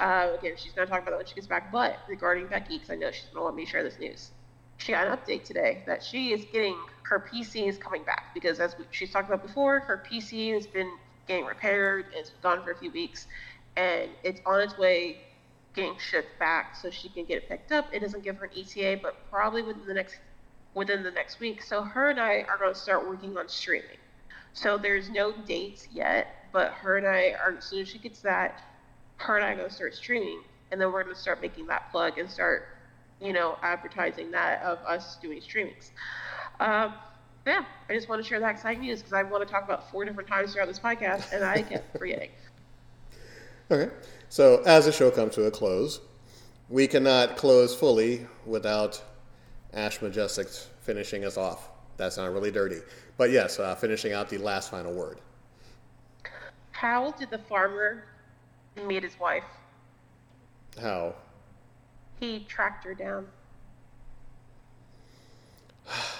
Uh, again, she's going to talk about that when she gets back. But regarding Becky, because I know she's going to let me share this news, she got an update today that she is getting her PC is coming back because as we, she's talked about before, her PC has been getting repaired. It's gone for a few weeks, and it's on its way getting shipped back so she can get it picked up. It doesn't give her an ETA, but probably within the next within the next week. So her and I are going to start working on streaming. So there's no dates yet, but her and I are as soon as she gets that, her and I are going to start streaming, and then we're going to start making that plug and start, you know, advertising that of us doing streamings. Um, yeah, I just want to share that exciting news because I want to talk about four different times throughout this podcast, and I kept forgetting. Okay, so as the show comes to a close, we cannot close fully without Ash Majestic finishing us off. That's not really dirty. But yes, uh, finishing out the last final word. How did the farmer meet his wife? How? He tracked her down.